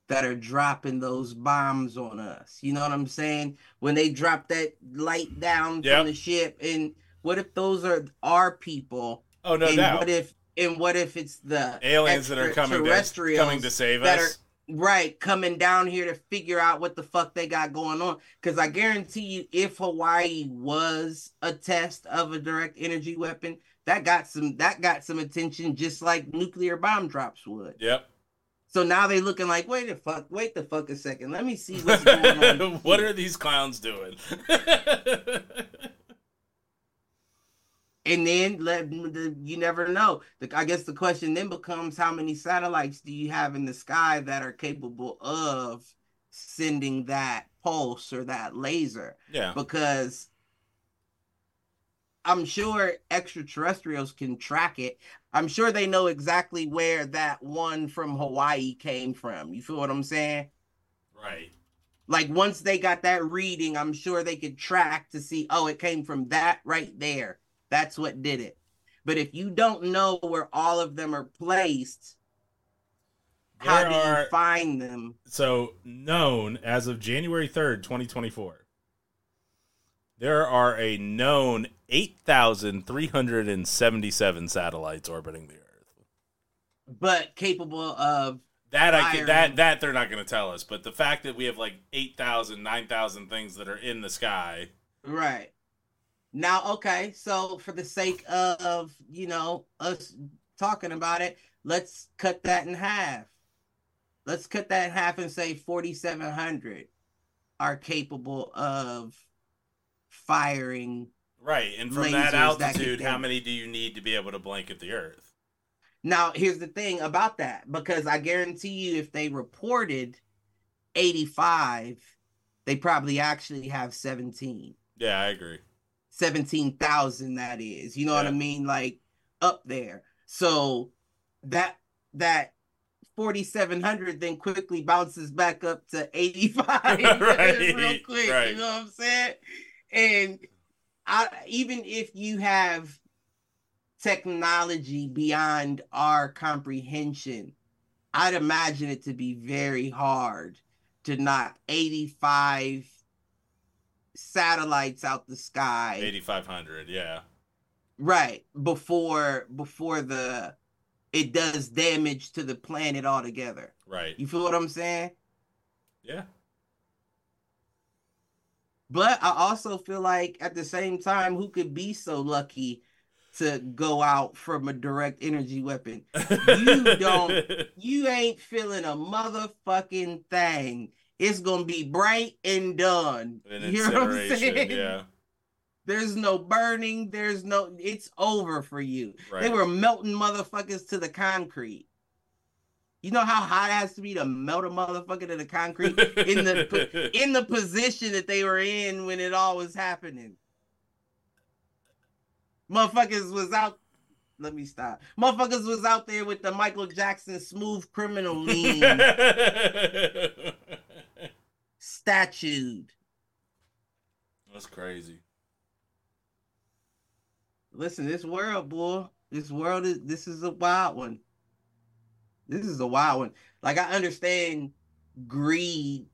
[SPEAKER 3] that are dropping those bombs on us. You know what I'm saying? When they drop that light down
[SPEAKER 2] Yep.
[SPEAKER 3] from the ship, and what if those are our people?
[SPEAKER 2] Oh no
[SPEAKER 3] and
[SPEAKER 2] doubt.
[SPEAKER 3] what if and what if it's the
[SPEAKER 2] Aliens that are coming to, coming to save us.
[SPEAKER 3] right coming down here to figure out what the fuck they got going on? Because I guarantee you, if Hawaii was a test of a direct energy weapon, that got some that got some attention, just like nuclear bomb drops would.
[SPEAKER 2] Yep.
[SPEAKER 3] So now they looking like, wait the fuck, wait the fuck a second. Let me see what's going on.
[SPEAKER 2] what are these clowns doing?
[SPEAKER 3] and then let the, you never know. The, I guess the question then becomes how many satellites do you have in the sky that are capable of sending that pulse or that laser?
[SPEAKER 2] yeah.
[SPEAKER 3] Because I'm sure extraterrestrials can track it. I'm sure they know exactly where that one from Hawaii came from. You feel what I'm saying?
[SPEAKER 2] Right.
[SPEAKER 3] Like once they got that reading, I'm sure they could track to see, oh, it came from that right there. That's what did it. But if you don't know where all of them are placed, how do
[SPEAKER 2] are
[SPEAKER 3] you find them?
[SPEAKER 2] so known as of January 3rd, 2024. There are a known 8,377 satellites orbiting the Earth.
[SPEAKER 3] But capable of
[SPEAKER 2] That I can, that that they're not going to tell us, but the fact that we have like 8,000, 9,000 things that are in the sky.
[SPEAKER 3] right. Now, okay, so for the sake of, you know, us talking about it, let's cut that in half. Let's cut that in half and say 4,700 are capable of firing
[SPEAKER 2] Right, and from that
[SPEAKER 3] that
[SPEAKER 2] altitude, how many do you need to be able to blanket the Earth?
[SPEAKER 3] Now, here's the thing about that because I guarantee you, if they reported 85, they probably actually have 17.
[SPEAKER 2] Yeah, I agree.
[SPEAKER 3] 17,000 that is. You know what I mean? Like up there. So that that 4700 then quickly bounces back up to 85
[SPEAKER 2] Right,
[SPEAKER 3] real quick.
[SPEAKER 2] right.
[SPEAKER 3] You know what I'm saying? And I even if you have technology beyond our comprehension, I'd imagine it to be very hard to knock 85 satellites out the sky
[SPEAKER 2] 8,500, yeah.
[SPEAKER 3] right before before the it does damage to the planet altogether
[SPEAKER 2] Right.
[SPEAKER 3] you feel what i'm saying
[SPEAKER 2] Yeah.
[SPEAKER 3] but i also feel like at the same time who could be so lucky to go out from a direct energy weapon You don't- you ain't feeling a motherfucking thing it's gonna be bright and done
[SPEAKER 2] An
[SPEAKER 3] you know what i'm saying
[SPEAKER 2] yeah.
[SPEAKER 3] there's no burning there's no it's over for you
[SPEAKER 2] Right.
[SPEAKER 3] They were melting motherfuckers to the concrete. You know how hot it has to be to melt a motherfucker to the concrete in the in the position that they were in when it all was happening. Motherfuckers was out. Let me stop. Motherfuckers was out there with the Michael Jackson smooth criminal lean statued.
[SPEAKER 2] That's crazy.
[SPEAKER 3] Listen, this world, boy, this world is this is a wild one. This is a wild one. Like I understand greed.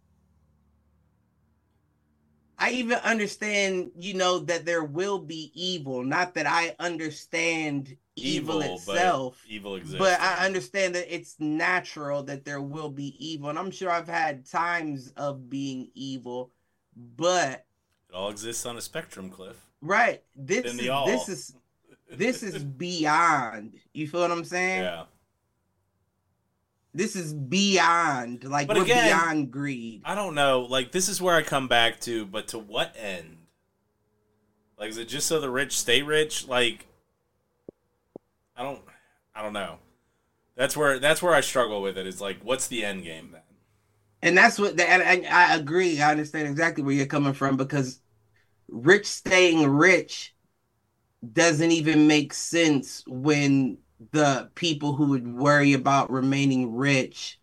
[SPEAKER 3] I even understand, you know, that there will be evil. Not that I understand evil, itself,
[SPEAKER 2] but evil exists.
[SPEAKER 3] but I understand that it's natural that there will be evil. And I'm sure I've had times of being evil, but
[SPEAKER 2] It all exists on a spectrum, Cliff.
[SPEAKER 3] Right. This is, this is this is beyond. You feel what I'm saying?
[SPEAKER 2] Yeah.
[SPEAKER 3] This is beyond. Like
[SPEAKER 2] But
[SPEAKER 3] we're
[SPEAKER 2] again-
[SPEAKER 3] beyond greed.
[SPEAKER 2] I don't know. Like this is where I come back to, but to what end? Like is it just so the rich stay rich? Like I don't I don't know. That's where that's where I struggle with it. Is like what's the end game then?
[SPEAKER 3] And that's what the, and, and I agree. I understand exactly where you're coming from because rich staying rich doesn't even make sense when the people who would worry about remaining rich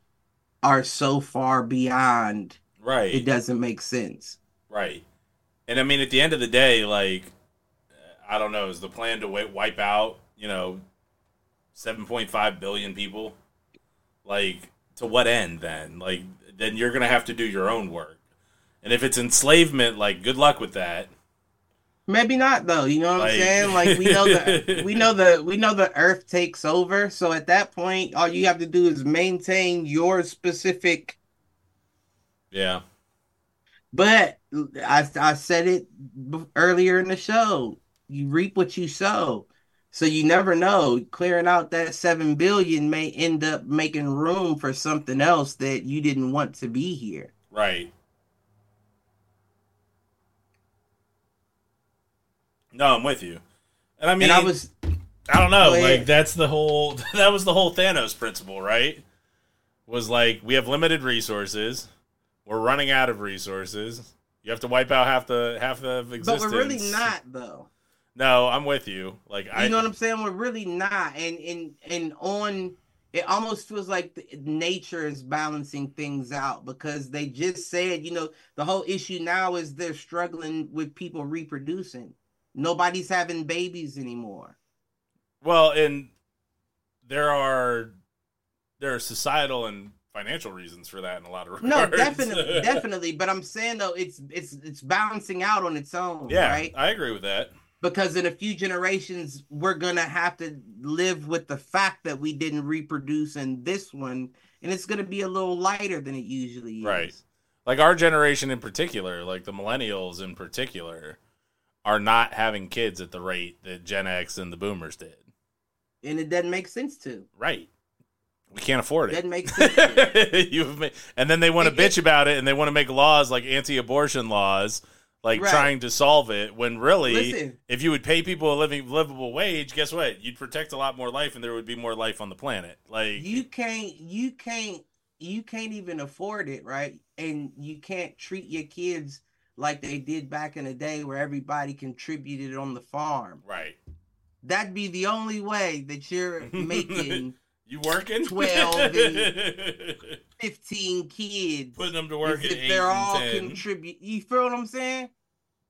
[SPEAKER 3] are so far beyond.
[SPEAKER 2] Right.
[SPEAKER 3] It doesn't make sense.
[SPEAKER 2] Right. And I mean, at the end of the day, like, I don't know, is the plan to wi- wipe out, you know, 7.5 billion people? Like, to what end then? Like, then you're gonna have to do your own work. And if it's enslavement, like, good luck with that.
[SPEAKER 3] Maybe not though. You know what
[SPEAKER 2] Like-
[SPEAKER 3] I'm saying? Like we know the we know the we know the Earth takes over. So at that point, all you have to do is maintain your specific.
[SPEAKER 2] Yeah.
[SPEAKER 3] But I I said it earlier in the show. You reap what you sow. So you never know. Clearing out that seven billion may end up making room for something else that you didn't want to be here.
[SPEAKER 2] Right. No, I'm with you. And I mean,
[SPEAKER 3] and I was
[SPEAKER 2] I don't know. Like that's the whole that was the whole Thanos principle, right? Was like we have limited resources. We're running out of resources. You have to wipe out half the half of existence.
[SPEAKER 3] but we're really not though.
[SPEAKER 2] No, I'm with you. Like
[SPEAKER 3] You
[SPEAKER 2] I
[SPEAKER 3] know what I'm saying? We're really not. And and and on it almost feels like nature is balancing things out because they just said, you know, the whole issue now is they're struggling with people reproducing. Nobody's having babies anymore.
[SPEAKER 2] well, and there are there are societal and financial reasons for that in a lot of
[SPEAKER 3] No, definitely, definitely. But I'm saying though, it's it's it's balancing out on its own,
[SPEAKER 2] yeah,
[SPEAKER 3] right?
[SPEAKER 2] I agree with that.
[SPEAKER 3] Because in a few generations we're gonna have to live with the fact that we didn't reproduce in this one and it's gonna be a little lighter than it usually is
[SPEAKER 2] Right. Like our generation in particular, like the millennials in particular, are not having kids at the rate that Gen X and the boomers did.
[SPEAKER 3] and it doesn't make sense to
[SPEAKER 2] Right. We can't afford
[SPEAKER 3] it doesn't make sense.
[SPEAKER 2] You've ma- and then they want to
[SPEAKER 3] It- it-
[SPEAKER 2] bitch about it and they want to make laws like anti-abortion laws like
[SPEAKER 3] Right.
[SPEAKER 2] trying to solve it when really
[SPEAKER 3] Listen.
[SPEAKER 2] if you would pay people a living livable wage, guess what? You'd protect a lot more life and there would be more life on the planet. Like
[SPEAKER 3] you can't you can't you can't even afford it right and you can't treat your kids like they did back in the day where everybody contributed on the farm
[SPEAKER 2] right.
[SPEAKER 3] that'd be the only way that you're making
[SPEAKER 2] You working?
[SPEAKER 3] 12 15 kids
[SPEAKER 2] Putting them to work
[SPEAKER 3] if they're
[SPEAKER 2] and
[SPEAKER 3] all
[SPEAKER 2] 10.
[SPEAKER 3] contribute. You feel what I'm saying?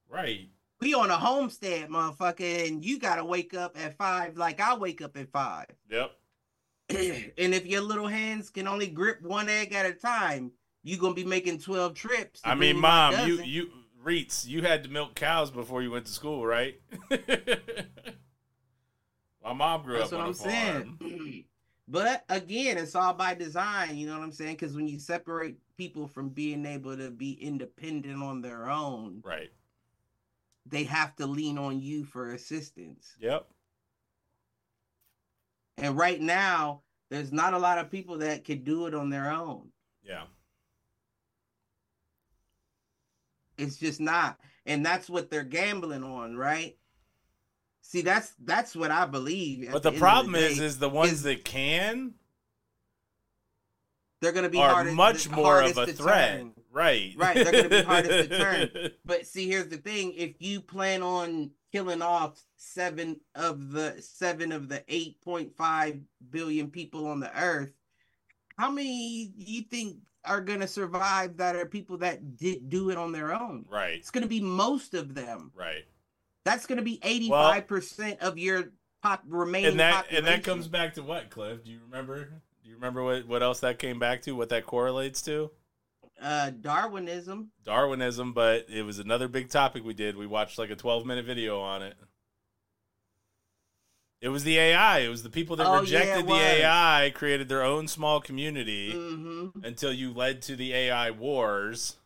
[SPEAKER 2] Right.
[SPEAKER 3] We on a homestead, motherfucker, and you gotta wake up at five, like I wake up at five.
[SPEAKER 2] Yep.
[SPEAKER 3] and if your little hands can only grip one egg at a time, you gonna be making twelve trips.
[SPEAKER 2] I mean, mom, you you Reets, you had to milk cows before you went to school, right? My mom grew
[SPEAKER 3] That's
[SPEAKER 2] up
[SPEAKER 3] what
[SPEAKER 2] on
[SPEAKER 3] I'm
[SPEAKER 2] farm.
[SPEAKER 3] saying. but again, it's all by design. You know what I'm saying? Because when you separate people from being able to be independent on their own,
[SPEAKER 2] Right.
[SPEAKER 3] They have to lean on you for assistance.
[SPEAKER 2] Yep.
[SPEAKER 3] And right now, there's not a lot of people that could do it on their own.
[SPEAKER 2] Yeah.
[SPEAKER 3] It's just not. And that's what they're gambling on, right? See, that's that's what I believe.
[SPEAKER 2] But the
[SPEAKER 3] of
[SPEAKER 2] problem
[SPEAKER 3] day,
[SPEAKER 2] is, is the ones
[SPEAKER 3] is-
[SPEAKER 2] that can
[SPEAKER 3] they're gonna be
[SPEAKER 2] are
[SPEAKER 3] hardest,
[SPEAKER 2] much
[SPEAKER 3] the
[SPEAKER 2] more of a threat.
[SPEAKER 3] turn.
[SPEAKER 2] Right.
[SPEAKER 3] Right, they're gonna be hardest to turn. But see, here's the thing: if you plan on killing off seven of the seven of the eight point five billion people on the earth, how many you think are gonna survive that are people that did do it on their own?
[SPEAKER 2] Right.
[SPEAKER 3] It's gonna be most of them.
[SPEAKER 2] Right.
[SPEAKER 3] That's gonna be eighty five percent of your pop remaining
[SPEAKER 2] And that
[SPEAKER 3] population.
[SPEAKER 2] and that comes back to what, Cliff? Do you remember? Do you remember what what else that came back to? What that correlates to?
[SPEAKER 3] Uh Darwinism.
[SPEAKER 2] Darwinism, but it was another big topic we did. We watched like a 12 minute video on it. It was the AI. It was the people that
[SPEAKER 3] Oh,
[SPEAKER 2] rejected
[SPEAKER 3] it
[SPEAKER 2] the. AI, created their own small community
[SPEAKER 3] hmm
[SPEAKER 2] until you led to the AI wars,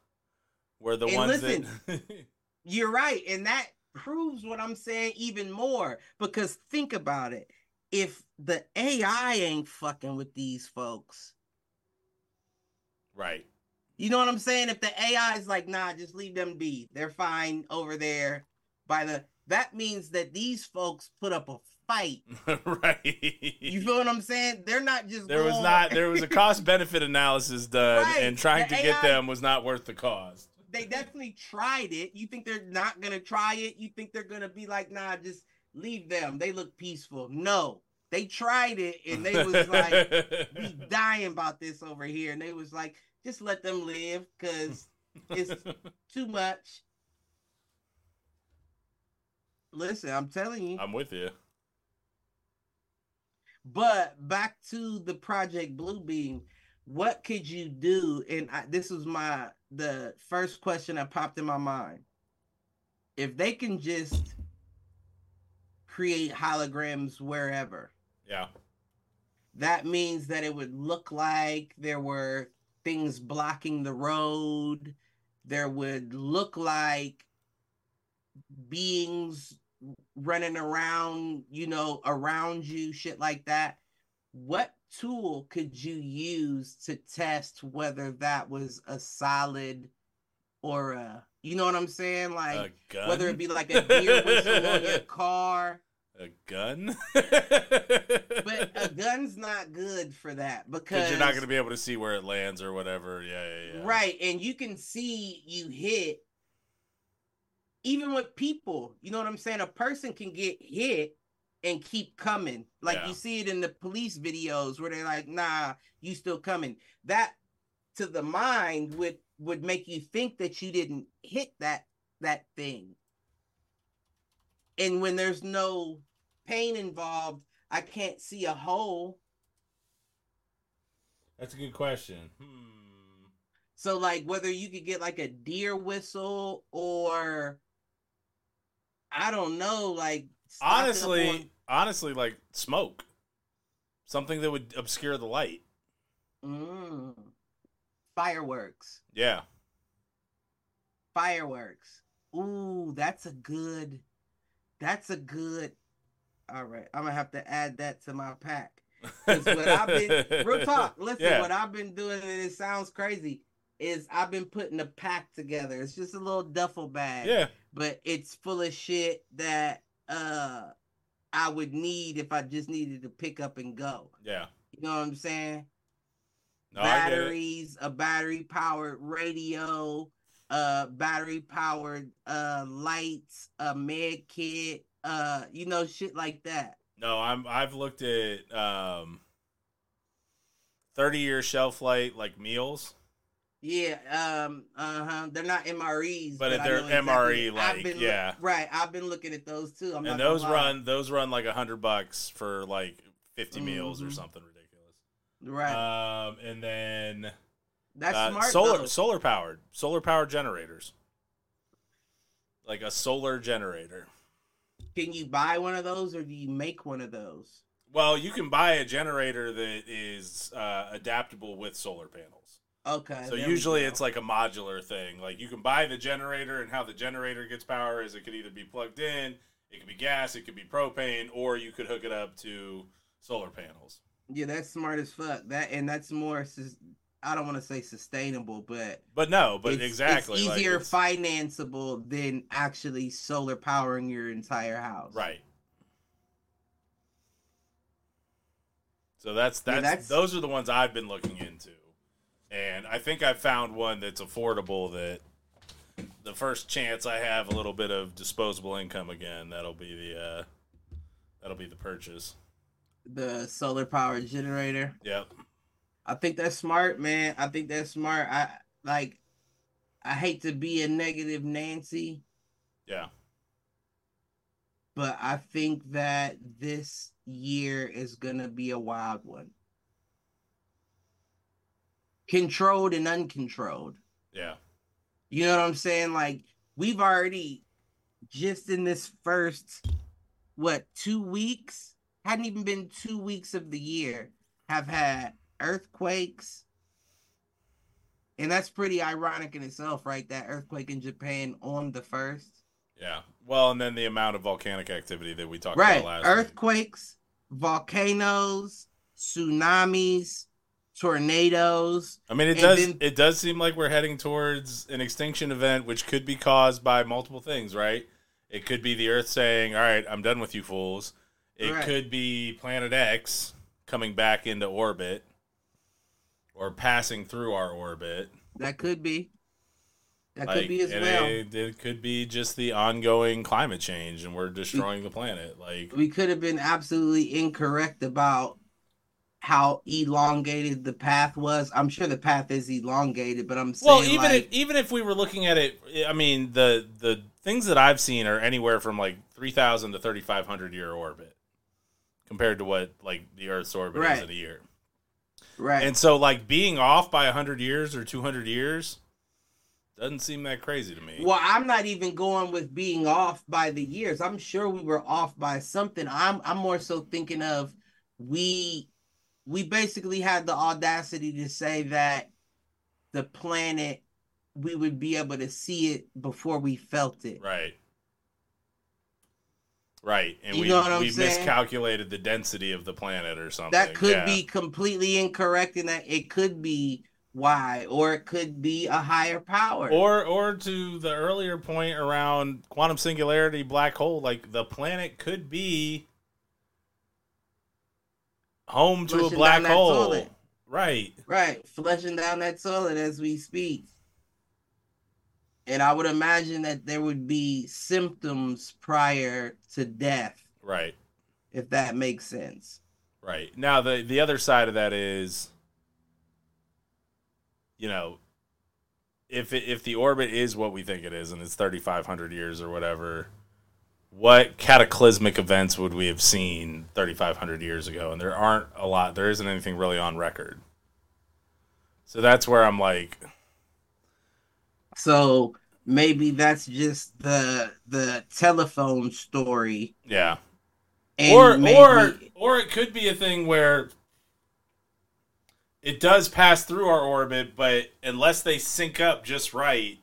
[SPEAKER 2] were the
[SPEAKER 3] And
[SPEAKER 2] ones
[SPEAKER 3] listen,
[SPEAKER 2] that.
[SPEAKER 3] You're right, and that proves what I'm saying even more. Because think about it: if the AI ain't fucking with these folks,
[SPEAKER 2] right.
[SPEAKER 3] You know what I'm saying? If the AI is like, nah, just leave them be, they're fine over there. By the that means that these folks put up a fight.
[SPEAKER 2] right.
[SPEAKER 3] You feel what I'm saying? They're not just
[SPEAKER 2] there was not there was a cost benefit analysis done
[SPEAKER 3] Right.
[SPEAKER 2] and trying
[SPEAKER 3] The
[SPEAKER 2] to get them was not worth the cost.
[SPEAKER 3] they definitely tried it. You think they're not gonna try it? You think they're gonna be like, nah, just leave them. They look peaceful. No, they tried it and they was like, we dying about this over here, and they was like, just let them live because it's too much. Listen, I'm telling you.
[SPEAKER 2] I'm with you.
[SPEAKER 3] But back to the Project Blue Beam, what could you do? And I, this was my the first question that popped in my mind. If they can just create holograms wherever,
[SPEAKER 2] Yeah.
[SPEAKER 3] that means that it would look like there were things blocking the road. There would look like beings running around, you know, around you, shit like that. What tool could you use to test whether that was a solid or a, you know what I'm saying? Like, whether it be like a deer whistle on your car.
[SPEAKER 2] A gun.
[SPEAKER 3] But a gun's not good for that because
[SPEAKER 2] you're not going to be able to see where it lands or whatever. Yeah, yeah, yeah.
[SPEAKER 3] Right, and you can see you hit even with people. You know what I'm saying? A person can get hit and keep coming. Like
[SPEAKER 2] Yeah.
[SPEAKER 3] you see it in the police videos where they're like, "Nah, you still coming." That to the mind would would make you think that you didn't hit that that thing. And when there's no pain involved, I can't see a hole.
[SPEAKER 2] That's a good question. Hmm.
[SPEAKER 3] So like whether you could get like a deer whistle or I don't know, like
[SPEAKER 2] Honestly, honestly, like smoke. Something that would obscure the light.
[SPEAKER 3] Mm. fireworks.
[SPEAKER 2] Yeah.
[SPEAKER 3] Fireworks. Ooh, that's a good that's a good all right. I'm gonna have to add that to my pack. 'Cause what I've been real talk, listen,
[SPEAKER 2] Yeah.
[SPEAKER 3] what I've been doing, and it sounds crazy, is I've been putting a pack together. It's just a little duffel bag.
[SPEAKER 2] Yeah.
[SPEAKER 3] but it's full of shit that uh I would need if I just needed to pick up and go.
[SPEAKER 2] Yeah.
[SPEAKER 3] You know what I'm saying?
[SPEAKER 2] No, I get it.
[SPEAKER 3] Batteries, a battery powered radio, uh battery powered uh lights, a med kit, uh you know shit like that.
[SPEAKER 2] No, I'm I've looked at um 30 year shelf life like meals.
[SPEAKER 3] Yeah, um, uh huh. They're not MREs,
[SPEAKER 2] But if they're
[SPEAKER 3] exactly-
[SPEAKER 2] MRE, like, yeah.
[SPEAKER 3] right. I've been looking at those too. I'm
[SPEAKER 2] and those run those run like a hundred bucks for like 50 meals or
[SPEAKER 3] Mhm.
[SPEAKER 2] something ridiculous.
[SPEAKER 3] right.
[SPEAKER 2] Um and then
[SPEAKER 3] That's
[SPEAKER 2] uh,
[SPEAKER 3] smart.
[SPEAKER 2] solar
[SPEAKER 3] though.
[SPEAKER 2] solar powered solar powered generators. Like a solar generator.
[SPEAKER 3] Can you buy one of those or do you make one of those?
[SPEAKER 2] Well, you can buy a generator that is uh, adaptable with solar panels.
[SPEAKER 3] Okay.
[SPEAKER 2] So usually it's like a modular thing. Like you can buy the generator, and how the generator gets power is it could either be plugged in, it could be gas, it could be propane, or you could hook it up to solar panels.
[SPEAKER 3] yeah, that's smart as fuck. That and that's more. I don't want to say sustainable, but
[SPEAKER 2] But no, but
[SPEAKER 3] it's,
[SPEAKER 2] exactly
[SPEAKER 3] it's
[SPEAKER 2] like,
[SPEAKER 3] easier
[SPEAKER 2] it's-
[SPEAKER 3] financeable than actually solar powering your entire house.
[SPEAKER 2] right? So that's
[SPEAKER 3] Yeah,
[SPEAKER 2] that's,
[SPEAKER 3] that's-
[SPEAKER 2] those are the ones I've been looking into, and I think I found one that's affordable. That the first chance I have a little bit of disposable income again, that'll be the uh, that'll be the purchase.
[SPEAKER 3] The solar powered generator.
[SPEAKER 2] Yep.
[SPEAKER 3] I think that's smart, man. I think that's smart. I like. I hate to be a negative Nancy,
[SPEAKER 2] Yeah.
[SPEAKER 3] but I think that this year is gonna be a wild one. Controlled and uncontrolled.
[SPEAKER 2] Yeah.
[SPEAKER 3] You know what I'm saying? Like we've already just in this first what two weeks hadn't even been two weeks of the year have had earthquakes and that's pretty ironic in itself right that earthquake in japan on the first
[SPEAKER 2] Yeah. Well, and then the amount of volcanic activity that we talked
[SPEAKER 3] right
[SPEAKER 2] about last week.
[SPEAKER 3] earthquakes volcanoes tsunamis tornadoes
[SPEAKER 2] I mean, it does
[SPEAKER 3] then-
[SPEAKER 2] it does seem like we're heading towards an extinction event, which could be caused by multiple things, right? It could be the Earth saying, "All right, I'm done with you fools." It
[SPEAKER 3] Right.
[SPEAKER 2] could be Planet X coming back into orbit or passing through our orbit.
[SPEAKER 3] that could be that
[SPEAKER 2] Like,
[SPEAKER 3] could be as well
[SPEAKER 2] it, it could be just the ongoing climate change, and we're destroying the planet. Like,
[SPEAKER 3] we could have been absolutely incorrect about how elongated the path was. I'm sure the path is elongated, but I'm saying
[SPEAKER 2] well, even
[SPEAKER 3] like,
[SPEAKER 2] if even if we were looking at it, I mean the the things that I've seen are anywhere from like three thousand to thirty five hundred year orbit compared to what like the Earth's orbit is in a year.
[SPEAKER 3] Right.
[SPEAKER 2] And so like being off by 100 years or 200 years doesn't seem that crazy to me.
[SPEAKER 3] Well, I'm not even going with being off by the years. I'm sure we were off by something. I'm I'm more so thinking of we we basically had the audacity to say that the planet we would be able to see it before we felt it.
[SPEAKER 2] Right. Right. And
[SPEAKER 3] You
[SPEAKER 2] we
[SPEAKER 3] know what I'm
[SPEAKER 2] we
[SPEAKER 3] saying?
[SPEAKER 2] miscalculated the density of the planet or something.
[SPEAKER 3] That could
[SPEAKER 2] Yeah.
[SPEAKER 3] be completely incorrect and that it could be why or it could be a higher power.
[SPEAKER 2] or or to the earlier point around quantum singularity black hole like the planet could be home to a black hole
[SPEAKER 3] toilet.
[SPEAKER 2] right
[SPEAKER 3] Right, flushing down that toilet as we speak. And I would imagine that there would be symptoms prior to death,
[SPEAKER 2] right.
[SPEAKER 3] if that makes sense.
[SPEAKER 2] right. Now the the other side of that is you know if it, if the orbit is what we think it is and it's 3500 years or whatever what cataclysmic events would we have seen 3500 years ago? And there aren't a lot there isn't anything really on record. So that's where i'm like
[SPEAKER 3] So maybe that's just the the telephone story.
[SPEAKER 2] yeah.
[SPEAKER 3] And
[SPEAKER 2] or
[SPEAKER 3] maybe,
[SPEAKER 2] or or it could be a thing where it does pass through our orbit but unless they sync up just right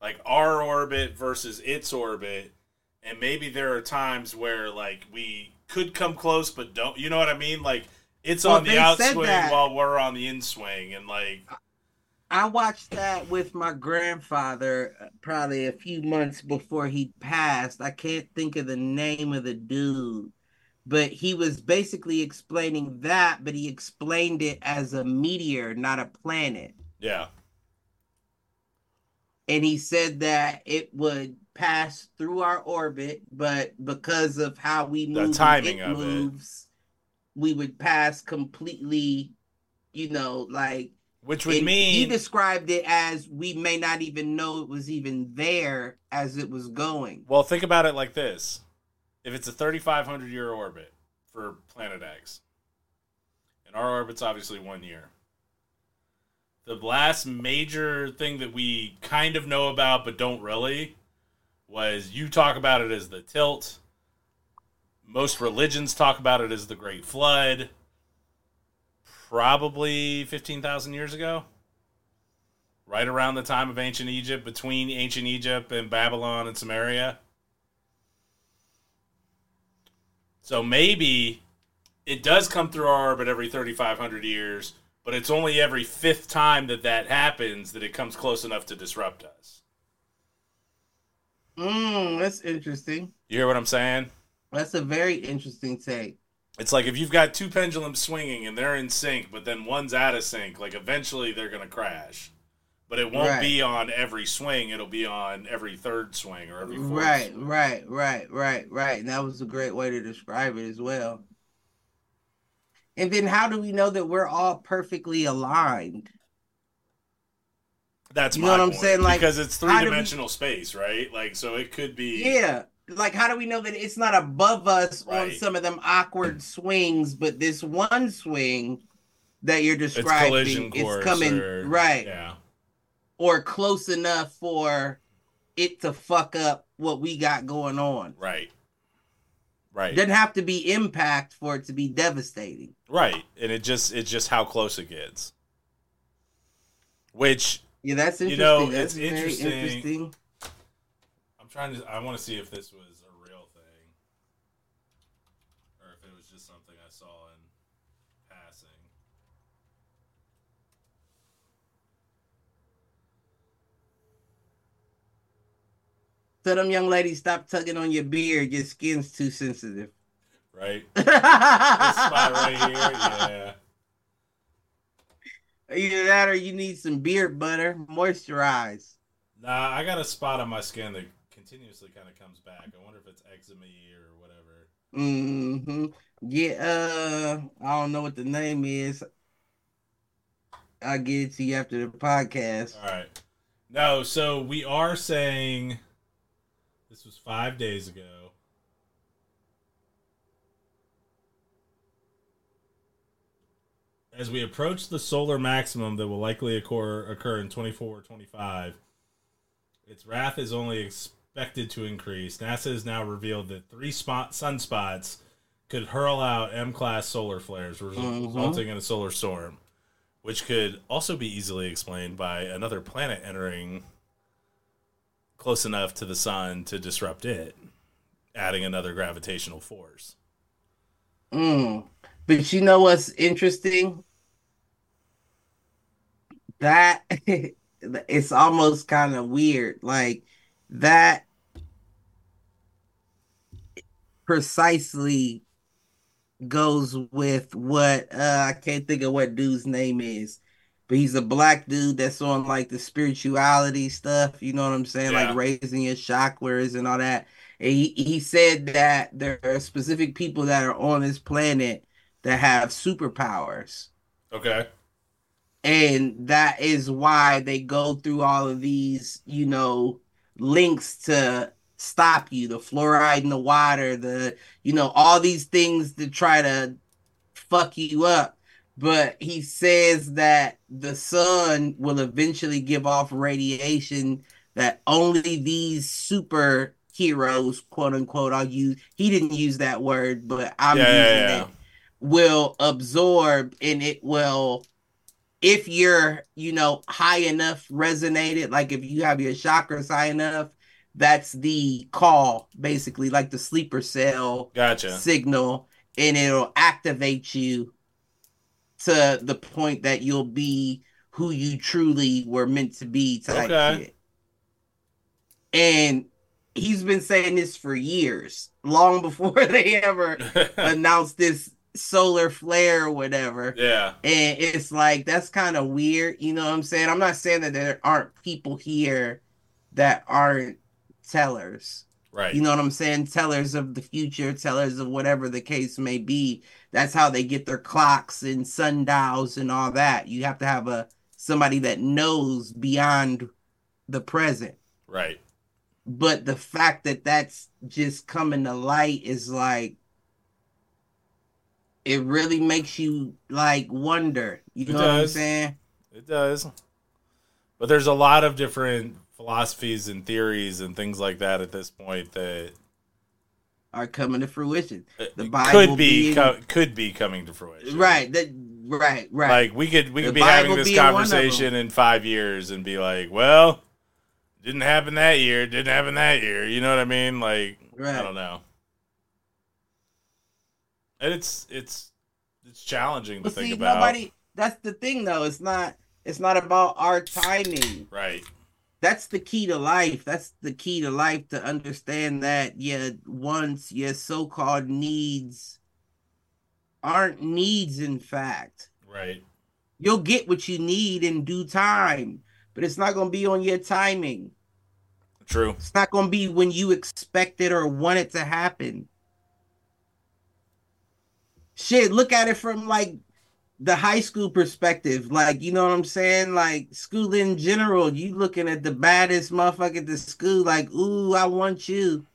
[SPEAKER 2] like our orbit versus its orbit and maybe there are times where like we could come close but don't you know what i mean? Like it's
[SPEAKER 3] Well,
[SPEAKER 2] on the outswing while we're on the inswing and like
[SPEAKER 3] I watched that with my grandfather uh, probably a few months before he passed. I can't think of the name of the dude, but he was basically explaining that, but he explained it as a meteor, not a planet.
[SPEAKER 2] yeah
[SPEAKER 3] And he said that it would pass through our orbit, but because of how we move, and
[SPEAKER 2] timing
[SPEAKER 3] it
[SPEAKER 2] of it.
[SPEAKER 3] moves, we would pass completely, you know, like
[SPEAKER 2] which would
[SPEAKER 3] and he described it as we may not even know it was even there as it was going.
[SPEAKER 2] Well, think about it like this: if it's a 3,500 year orbit for Planet X, and our orbit's obviously one year, the last major thing that we kind of know about but don't really was you talk about it as the tilt. Most religions talk about it as the Great Flood. Probably 15,000 years ago right around the time of ancient Egypt, between ancient Egypt and Babylon and Samaria. So maybe it does come through our orbit every 3,500 years, but it's only every fifth time that that happens that it comes close enough to disrupt us.
[SPEAKER 3] Mm, that's interesting.
[SPEAKER 2] You hear what I'm saying?
[SPEAKER 3] That's a very interesting take.
[SPEAKER 2] It's like if you've got two pendulums swinging and they're in sync, but then one's out of sync, like eventually they're going to crash. But it won't
[SPEAKER 3] Right.
[SPEAKER 2] be on every swing, it'll be on every third swing or every fourth
[SPEAKER 3] Right,
[SPEAKER 2] swing.
[SPEAKER 3] right, right, right, right. And that was a great way to describe it as well. And then how do we know that we're all perfectly aligned?
[SPEAKER 2] That's
[SPEAKER 3] You
[SPEAKER 2] my
[SPEAKER 3] know what I'm
[SPEAKER 2] point.
[SPEAKER 3] saying? Like,
[SPEAKER 2] because it's
[SPEAKER 3] we-
[SPEAKER 2] three dimensional space, right? Like, so it could be.
[SPEAKER 3] Yeah. Like how do we know that it's not above us on some of them awkward swings, but this one swing that you're describing is coming
[SPEAKER 2] or-
[SPEAKER 3] right.
[SPEAKER 2] Yeah,
[SPEAKER 3] or close enough for it to fuck up what we got going on.
[SPEAKER 2] right, right,
[SPEAKER 3] Doesn't have to be impact for it to be devastating.
[SPEAKER 2] right. And it just it's just how close it gets. Which
[SPEAKER 3] Yeah, that's
[SPEAKER 2] You
[SPEAKER 3] interesting.
[SPEAKER 2] know,
[SPEAKER 3] that's
[SPEAKER 2] it's
[SPEAKER 3] very
[SPEAKER 2] interesting.
[SPEAKER 3] interesting.
[SPEAKER 2] Trying to. I want to see if this was a real thing, or if it was just something I saw in passing.
[SPEAKER 3] Tell them young ladies stop tugging on your beard. Your skin's too sensitive.
[SPEAKER 2] Right, this spot right here. Yeah.
[SPEAKER 3] Either that or you need some beard butter. Moisturize.
[SPEAKER 2] Nah, I got a spot on my skin that continuously kind of comes back. I wonder if it's eczema or whatever.
[SPEAKER 3] Mm-hmm. Yeah, uh, I don't know what the name is. I'll get it to you after the podcast.
[SPEAKER 2] All right. No, so we are saying this was five days ago. as we approach the solar maximum that will likely occur occur in 24 or 25, its wrath is only expected to increase. NASA has now revealed that three spot sunspots could hurl out M-class solar flares, res-
[SPEAKER 3] Mhm.
[SPEAKER 2] resulting in a solar storm, which could also be easily explained by another planet entering close enough to the sun to disrupt it, adding another gravitational force.
[SPEAKER 3] Mm. But you know what's interesting? That it's almost kind of weird. Like that precisely goes with what uh, I can't think of what dude's name is, but he's a black dude that's on like the spirituality stuff. You know what I'm saying?
[SPEAKER 2] Yeah.
[SPEAKER 3] Like raising your chakras and all that. And he, he said that there are specific people that are on this planet that have superpowers.
[SPEAKER 2] Okay.
[SPEAKER 3] And that is why they go through all of these, you know, links to stop you the fluoride in the water, the, you know, all these things to try to fuck you up. But he says that the sun will eventually give off radiation that only these super heroes, quote unquote, I'll use, he didn't use that word, but I'm
[SPEAKER 2] Yeah,
[SPEAKER 3] using
[SPEAKER 2] yeah, yeah.
[SPEAKER 3] it, will absorb and it will if you're, you know, high enough resonated, like if you have your chakras high enough, that's the call, basically, like the sleeper cell
[SPEAKER 2] Gotcha.
[SPEAKER 3] signal, and it'll activate you to the point that you'll be who you truly were meant to be type
[SPEAKER 2] Okay.
[SPEAKER 3] shit. And he's been saying this for years, long before they ever announced this solar flare or whatever.
[SPEAKER 2] yeah.
[SPEAKER 3] And it's like that's kind of weird, you know what I'm saying? I'm not saying that there aren't people here that aren't tellers.
[SPEAKER 2] Right.
[SPEAKER 3] You know what I'm saying? Tellers of the future, tellers of whatever the case may be. That's how they get their clocks and sundials and all that. You have to have a somebody that knows beyond the present.
[SPEAKER 2] right.
[SPEAKER 3] But the fact that that's just coming to light is like it really makes you like wonder. You
[SPEAKER 2] It
[SPEAKER 3] know what I'm saying?
[SPEAKER 2] It does. But there's a lot of different philosophies and theories and things like that at this point that
[SPEAKER 3] Are coming to fruition. The
[SPEAKER 2] uh,
[SPEAKER 3] Bible
[SPEAKER 2] could be
[SPEAKER 3] being-
[SPEAKER 2] co- could be coming to fruition.
[SPEAKER 3] Right. That right, right.
[SPEAKER 2] Like we could we
[SPEAKER 3] The
[SPEAKER 2] could be having
[SPEAKER 3] Bible
[SPEAKER 2] this
[SPEAKER 3] of them.
[SPEAKER 2] conversation in five years and be like, well, didn't happen that year, didn't happen that year. You know what I mean? Like I don't know. And it's it's it's challenging to think
[SPEAKER 3] see,
[SPEAKER 2] about.
[SPEAKER 3] nobody. That's the thing, though. It's not. It's not about our timing.
[SPEAKER 2] Right.
[SPEAKER 3] That's the key to life. That's the key to life to understand that your wants, your so-called needs, aren't needs. In fact,
[SPEAKER 2] Right.
[SPEAKER 3] you'll get what you need in due time, but it's not going to be on your timing.
[SPEAKER 2] True.
[SPEAKER 3] It's not going to be when you expect it or want it to happen. Shit, look at it from like the high school perspective. Like, you know what I'm saying? Like, school in general, you looking at the baddest motherfucker at the school, like, ooh, I want you.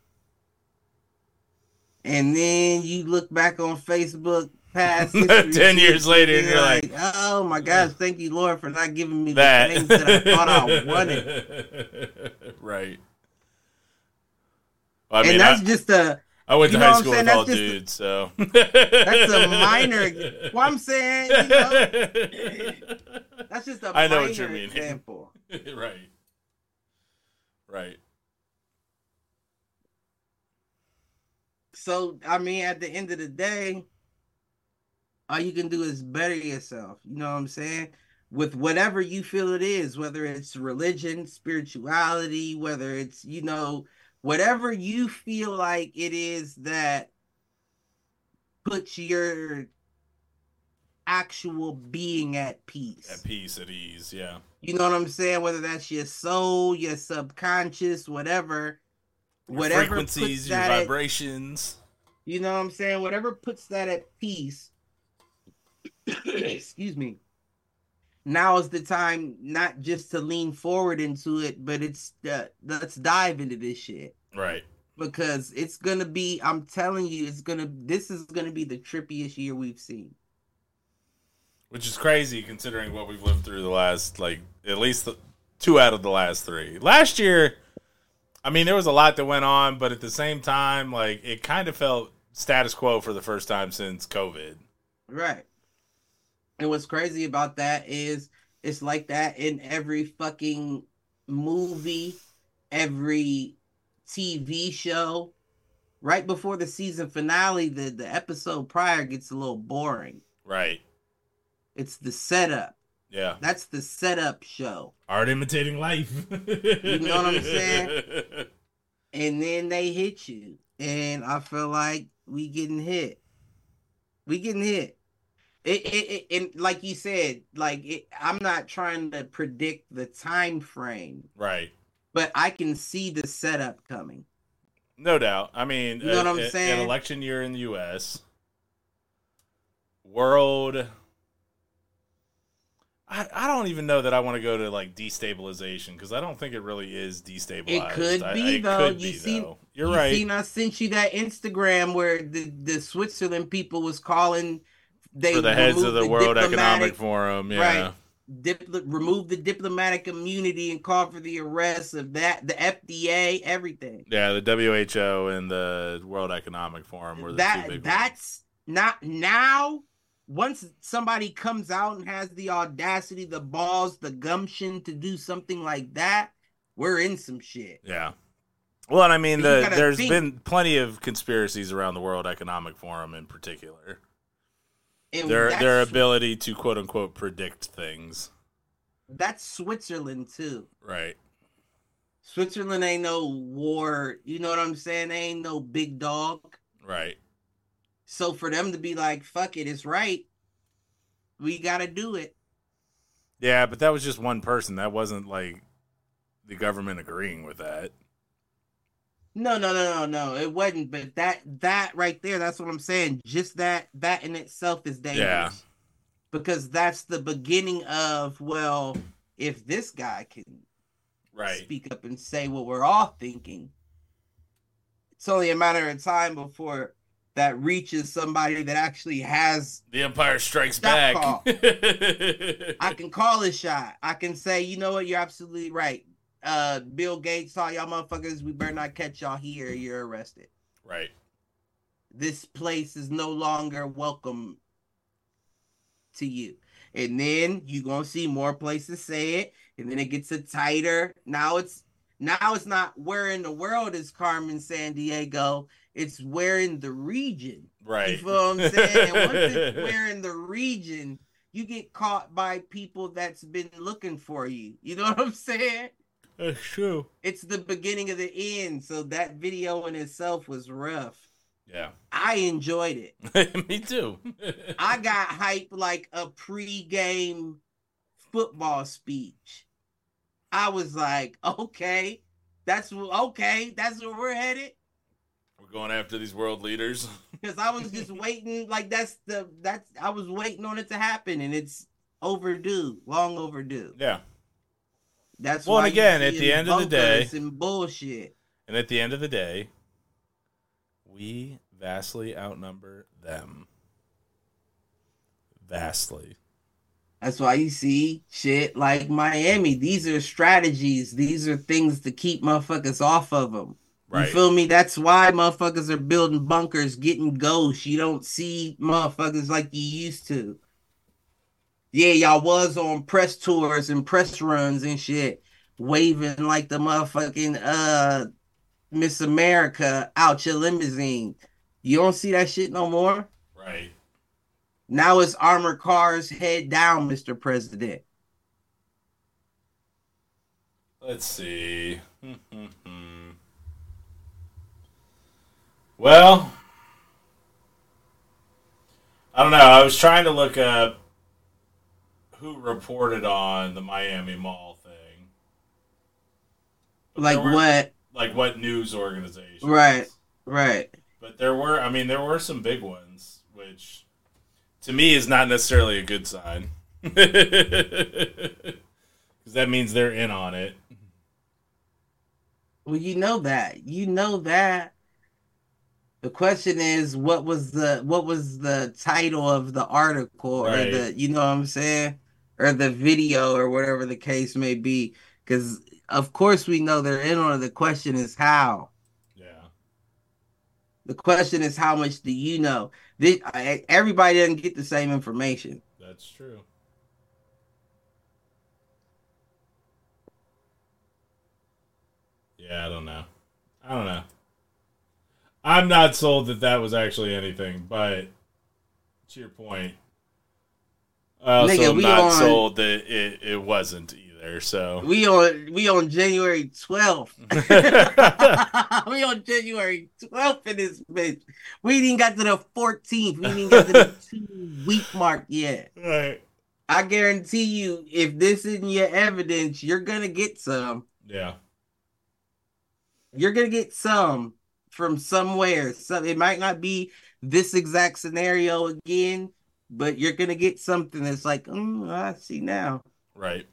[SPEAKER 3] And then you look back on Facebook past history
[SPEAKER 2] 10 years later, and you're like,
[SPEAKER 3] oh my gosh, thank you, Lord, for not giving me
[SPEAKER 2] That.
[SPEAKER 3] the things that I thought I wanted.
[SPEAKER 2] right. Well, I
[SPEAKER 3] and
[SPEAKER 2] mean,
[SPEAKER 3] that's
[SPEAKER 2] I,
[SPEAKER 3] just a
[SPEAKER 2] I went
[SPEAKER 3] you
[SPEAKER 2] to high school with all dudes, so
[SPEAKER 3] That's a minor. What I'm saying, you know, that's just a
[SPEAKER 2] I know
[SPEAKER 3] minor
[SPEAKER 2] what meaning.
[SPEAKER 3] example.
[SPEAKER 2] right, right.
[SPEAKER 3] So, I mean, at the end of the day, all you can do is better yourself. You know what I'm saying? With whatever you feel it is, whether it's religion, spirituality, whether it's, you know, whatever you feel like it is that puts your actual being at peace.
[SPEAKER 2] At peace, at ease, yeah.
[SPEAKER 3] You know what I'm saying? Whether that's your soul, your subconscious, whatever,
[SPEAKER 2] Your
[SPEAKER 3] whatever
[SPEAKER 2] frequencies, your
[SPEAKER 3] that at-
[SPEAKER 2] vibrations.
[SPEAKER 3] you know what I'm saying? Whatever puts that at peace. excuse me. Now is the time not just to lean forward into it, but it's uh, let's dive into this shit
[SPEAKER 2] Right.
[SPEAKER 3] because it's gonna be. I'm telling you, it's gonna. This is gonna be the trippiest year we've seen.
[SPEAKER 2] which is crazy considering what we've lived through the last like at least the, two out of the last three. Last year, I mean, there was a lot that went on, but at the same time, like it kind of felt status quo for the first time since COVID.
[SPEAKER 3] Right. And what's crazy about that is it's like that in every fucking movie, every TV show. Right before the season finale, the, the episode prior gets a little boring.
[SPEAKER 2] Right.
[SPEAKER 3] It's the setup.
[SPEAKER 2] Yeah.
[SPEAKER 3] That's the setup show.
[SPEAKER 2] Art imitating life.
[SPEAKER 3] You know what I'm saying? And then they hit you. And I feel like we getting hit. We getting hit. It, it, it and like you said, like it, I'm not trying to predict the time frame,
[SPEAKER 2] Right.
[SPEAKER 3] but I can see the setup coming.
[SPEAKER 2] No doubt. I mean,
[SPEAKER 3] You know what I'm
[SPEAKER 2] a-
[SPEAKER 3] saying?
[SPEAKER 2] An election year in the U.S. World. I, I don't even know that I want to go to like destabilization because I don't think it really is destabilized.
[SPEAKER 3] could
[SPEAKER 2] I-
[SPEAKER 3] be,
[SPEAKER 2] it
[SPEAKER 3] though.
[SPEAKER 2] could
[SPEAKER 3] You
[SPEAKER 2] be,
[SPEAKER 3] see-
[SPEAKER 2] though. You're
[SPEAKER 3] you
[SPEAKER 2] right.
[SPEAKER 3] Seen I sent you that Instagram where the the Switzerland people was calling they
[SPEAKER 2] For the heads of
[SPEAKER 3] removed
[SPEAKER 2] the World Economic Forum, yeah.
[SPEAKER 3] Right. dipl- remove the diplomatic immunity and call for the arrest of that the FDA, everything.
[SPEAKER 2] Yeah, the WHO and the World Economic Forum were the two
[SPEAKER 3] That
[SPEAKER 2] big
[SPEAKER 3] that's not now. Once somebody comes out and has the audacity, the balls, the gumption to do something like that, we're in some shit.
[SPEAKER 2] Yeah. Well, and I mean, the, there's
[SPEAKER 3] think-
[SPEAKER 2] been plenty of conspiracies around the World Economic Forum in particular.
[SPEAKER 3] And
[SPEAKER 2] Their their ability to quote unquote predict things.
[SPEAKER 3] that's Switzerland too.
[SPEAKER 2] Right.
[SPEAKER 3] Switzerland ain't no war. You know what I'm saying? They ain't no big dog.
[SPEAKER 2] Right.
[SPEAKER 3] So for them to be like, "Fuck it, it's right," we gotta do it.
[SPEAKER 2] Yeah, but that was just one person. That wasn't like the government agreeing with that.
[SPEAKER 3] No, no, no, no, no. It wasn't. But that that right there, that's what I'm saying. Just that that in itself is dangerous.
[SPEAKER 2] Yeah.
[SPEAKER 3] Because that's the beginning of well, if this guy can
[SPEAKER 2] Right.
[SPEAKER 3] speak up and say what we're all thinking, it's only a matter of time before that reaches somebody that actually has
[SPEAKER 2] The Empire Strikes Back.
[SPEAKER 3] I can call a shot. I can say, you know what, you're absolutely right. Uh Bill Gates, all y'all motherfuckers, we better not catch y'all here. You're arrested.
[SPEAKER 2] right.
[SPEAKER 3] This place is no longer welcome to you. And then you're gonna see more places say it, and then it gets a tighter. Now it's now it's not where in the world is Carmen Sandiego, it's where in the region.
[SPEAKER 2] Right.
[SPEAKER 3] You feel what I'm saying? And once it's where in the region, you get caught by people that's been looking for you. You know what I'm saying?
[SPEAKER 2] That's true.
[SPEAKER 3] It's the beginning of the end. So that video in itself was rough.
[SPEAKER 2] Yeah.
[SPEAKER 3] I enjoyed it.
[SPEAKER 2] Me too.
[SPEAKER 3] I got hyped like a pre-game football speech. I was like, okay, that's okay, that's where we're headed.
[SPEAKER 2] We're going after these world leaders.
[SPEAKER 3] Because I was just waiting, like that's the that's I was waiting on it to happen, and it's overdue, long overdue.
[SPEAKER 2] Yeah.
[SPEAKER 3] That's
[SPEAKER 2] Well, and again, at the end of the day-
[SPEAKER 3] and bullshit.
[SPEAKER 2] And at the end of the day, we vastly outnumber them. Vastly.
[SPEAKER 3] That's why you see shit like Miami. These are strategies. These are things to keep motherfuckers off of them.
[SPEAKER 2] Right.
[SPEAKER 3] You feel me? That's why motherfuckers are building bunkers, getting ghosts. You don't see motherfuckers like you used to. Yeah, y'all was on press tours and press runs and shit, waving like the motherfucking uh Miss America out your limousine. You don't see that shit no more.
[SPEAKER 2] Right.
[SPEAKER 3] Now it's armored cars, head down, Mr. President.
[SPEAKER 2] Let's see. well, I don't know. I was trying to look up who reported on the Miami Mall thing. But
[SPEAKER 3] Like
[SPEAKER 2] were-
[SPEAKER 3] what?
[SPEAKER 2] Like what news organization?
[SPEAKER 3] Right, right.
[SPEAKER 2] But there were, I mean, there were some big ones, which to me is not necessarily a good sign. Because that means they're in on it.
[SPEAKER 3] Well, you know that. You know that. The question is, what was the what was the title of the article
[SPEAKER 2] Right.
[SPEAKER 3] or the you know what I'm saying, or the video or whatever the case may be? Because of course we know they're in on it. The question is how.
[SPEAKER 2] Yeah.
[SPEAKER 3] The question is how much do you know? I- everybody doesn't get the same information.
[SPEAKER 2] That's true. Yeah, I don't know. I don't know. I'm not sold that that was actually anything, but to your point, I also
[SPEAKER 3] Nigga,
[SPEAKER 2] am
[SPEAKER 3] we
[SPEAKER 2] not
[SPEAKER 3] on-
[SPEAKER 2] sold that it, it wasn't either. So
[SPEAKER 3] We on we on January 12th. we on January 12th in this bitch. We didn't got to the 14th. We didn't get to the two week mark yet.
[SPEAKER 2] right.
[SPEAKER 3] I guarantee you, if this isn't your evidence, you're gonna get some.
[SPEAKER 2] Yeah.
[SPEAKER 3] You're gonna get some from somewhere. So it might not be this exact scenario again, but you're gonna get something that's like, mm, I see now.
[SPEAKER 2] Right.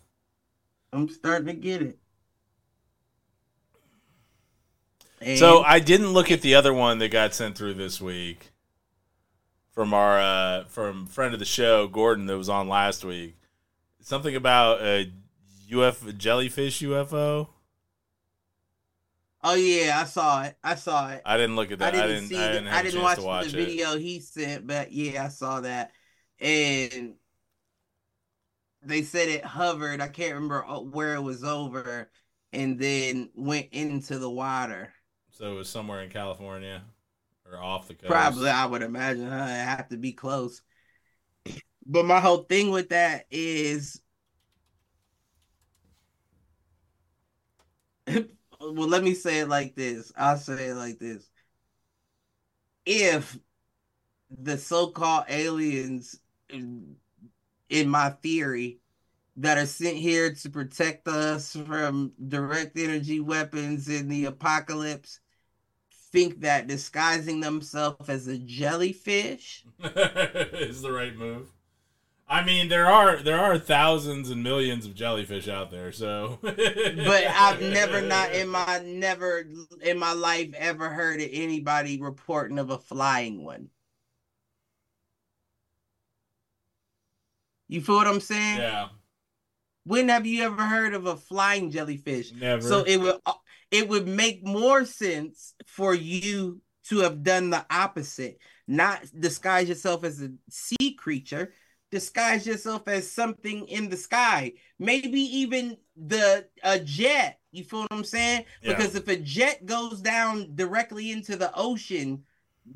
[SPEAKER 3] I'm starting to get it. And
[SPEAKER 2] So I didn't look at the other one that got sent through this week from our uh, from friend of the show Gordon that was on last week. Something about a UFO jellyfish UFO.
[SPEAKER 3] Oh yeah, I saw it. I saw it.
[SPEAKER 2] I didn't look at that.
[SPEAKER 3] I
[SPEAKER 2] I
[SPEAKER 3] didn't,
[SPEAKER 2] didn't.
[SPEAKER 3] see
[SPEAKER 2] I
[SPEAKER 3] it.
[SPEAKER 2] didn't,
[SPEAKER 3] I didn't watch,
[SPEAKER 2] watch
[SPEAKER 3] the
[SPEAKER 2] it.
[SPEAKER 3] video he sent, but yeah, I saw that. And they said it hovered. I can't remember uh, where it was over, and then went into the water.
[SPEAKER 2] So it was somewhere in California or off the coast.
[SPEAKER 3] Probably, I would imagine. Huh? It have to be close. But my whole thing with that is, well, let me say it like this. I'll say it like this. If the so-called aliens, in my theory, that are sent here to protect us from direct energy weapons in the apocalypse, think that disguising themselves as a jellyfish
[SPEAKER 2] is the right move. I mean, there are there are thousands and millions of jellyfish out there, so.
[SPEAKER 3] but I've never not in my never in my life ever heard of anybody reporting of a flying one. You feel what I'm saying?
[SPEAKER 2] Yeah,
[SPEAKER 3] When have you ever heard of a flying jellyfish?
[SPEAKER 2] never.
[SPEAKER 3] So it would it would make more sense for you to have done the opposite, not disguise yourself as a sea creature, disguise yourself as something in the sky, maybe even the a jet. You feel what I'm saying?
[SPEAKER 2] Yeah.
[SPEAKER 3] Because if a jet goes down directly into the ocean,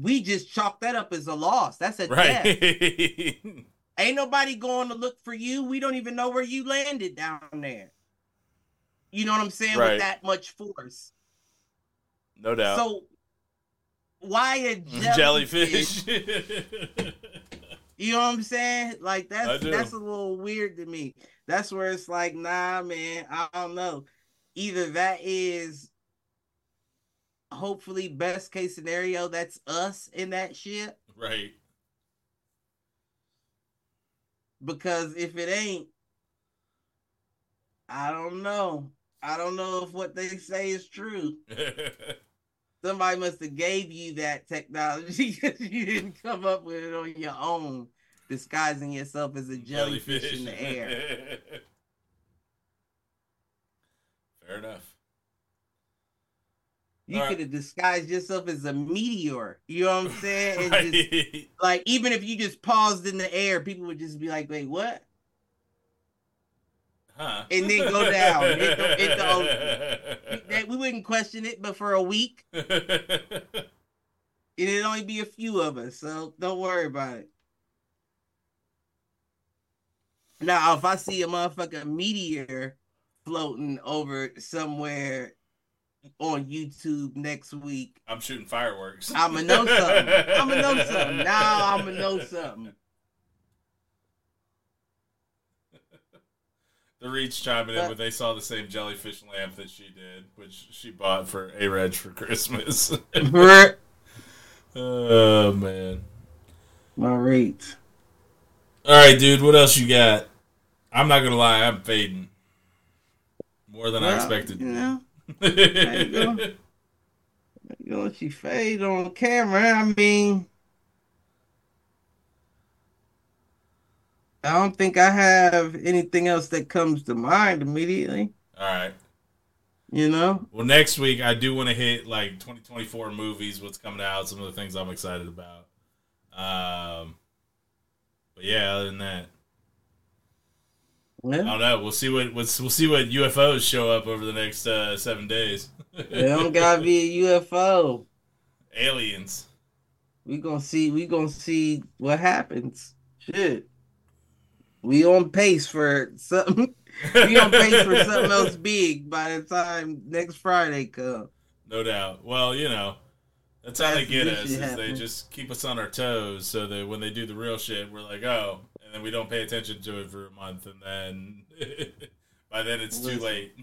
[SPEAKER 3] we just chalk that up as a loss. That's a death. Ain't nobody going to look for you. We don't even know where you landed down there. You know what I'm saying?
[SPEAKER 2] Right.
[SPEAKER 3] With that much force.
[SPEAKER 2] no doubt.
[SPEAKER 3] So why a
[SPEAKER 2] jellyfish.
[SPEAKER 3] jellyfish? You know what I'm saying? Like that's that's a little weird to me. That's where it's like, nah, man, I don't know. Either that is hopefully best case scenario, that's us in that shit.
[SPEAKER 2] right.
[SPEAKER 3] Because if it ain't, I don't know. I don't know if what they say is true. Somebody must have gave you that technology because you didn't come up with it on your own, disguising yourself as a jellyfish, in the air.
[SPEAKER 2] Fair enough.
[SPEAKER 3] You
[SPEAKER 2] All right.
[SPEAKER 3] could have disguised yourself as a meteor. You know what I'm saying? And just, like even if you just paused in the air, people would just be like, "Wait, what?"
[SPEAKER 2] Huh.
[SPEAKER 3] And then go down. Hit the That- We wouldn't question it, but for a week, and it'd only be a few of us, so don't worry about it. Now, if I see a motherfucking meteor floating over somewhere on YouTube next week,
[SPEAKER 2] I'm shooting fireworks.
[SPEAKER 3] I'ma know something. I'ma know something. Now I'ma know something.
[SPEAKER 2] The Reach chiming in,
[SPEAKER 3] But-
[SPEAKER 2] but they saw the same jellyfish lamp that she did, which she bought for A Reg for Christmas.
[SPEAKER 3] My
[SPEAKER 2] oh man!
[SPEAKER 3] rate.
[SPEAKER 2] All right, dude. What else you got? I'm not gonna lie, I'm fading more than I expected.
[SPEAKER 3] You know, there you go. There You know, she fade on camera. I mean, I don't think I have anything else that comes to mind immediately.
[SPEAKER 2] All right.
[SPEAKER 3] You know?
[SPEAKER 2] Well, next week I do want to hit like 2024 movies, what's coming out, some of the things I'm excited about. Um, but yeah, other than that, I don't know. We'll see what what's, we'll see what UFOs show up over the next uh, seven days.
[SPEAKER 3] It don't gotta be a UFO.
[SPEAKER 2] Aliens.
[SPEAKER 3] We gonna see. We gonna see what happens. Shit. We on pace for something. we on pace for something else big by the time next Friday comes.
[SPEAKER 2] No doubt. Well, you know, that's how they get us. Is they just keep us on our toes, so that when they do the real shit, we're like, oh, and then we don't pay attention to it for a month, and then by then it's too late.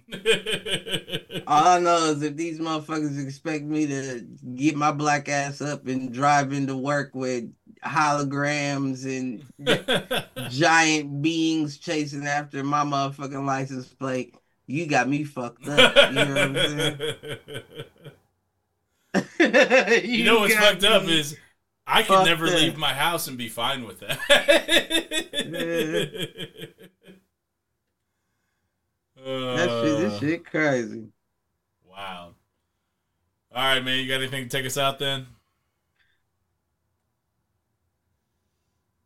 [SPEAKER 3] All I know is if these motherfuckers expect me to get my black ass up and drive into work with holograms and giant beings chasing after my motherfucking license plate, you got me fucked up. You know what I'm saying?
[SPEAKER 2] you know what's fucked up is I
[SPEAKER 3] can
[SPEAKER 2] never
[SPEAKER 3] up.
[SPEAKER 2] leave my house and be fine with that.
[SPEAKER 3] that shit. This
[SPEAKER 2] Uh,
[SPEAKER 3] shit crazy.
[SPEAKER 2] Wow. All right, man. You got anything to take us out then?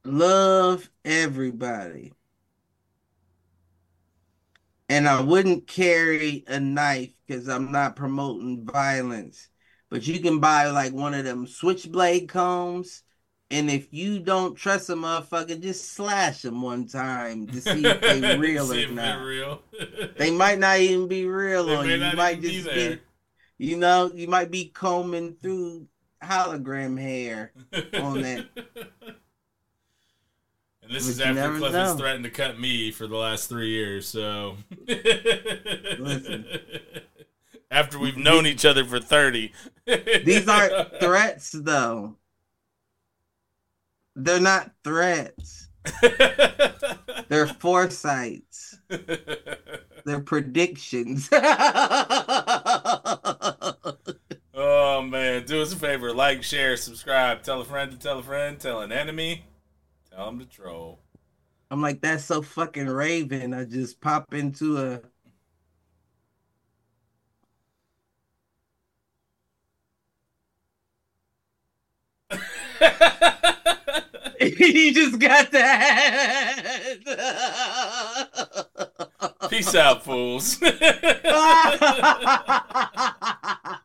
[SPEAKER 3] Love everybody. And I wouldn't carry a knife because I'm not promoting violence. But you can buy like one of them switchblade combs. And if you don't trust a motherfucker, just slash them one time to see if they real or not.
[SPEAKER 2] real.
[SPEAKER 3] They might not even be real
[SPEAKER 2] They
[SPEAKER 3] on you. You might
[SPEAKER 2] even be
[SPEAKER 3] just be, you know, you might be combing through hologram hair. on that.
[SPEAKER 2] This is after Cliff has threatened to cut me for the last three years. So,
[SPEAKER 3] Listen.
[SPEAKER 2] after we've known each other for thirty,
[SPEAKER 3] These aren't threats, though. They're not threats. They're foresights. They're predictions.
[SPEAKER 2] oh man, do us a favor: like, share, subscribe, tell a friend to tell a friend, tell an enemy, tell them to troll.
[SPEAKER 3] I'm like, that's so fucking Raven. I just pop into a. he just got that.
[SPEAKER 2] Peace out, fools.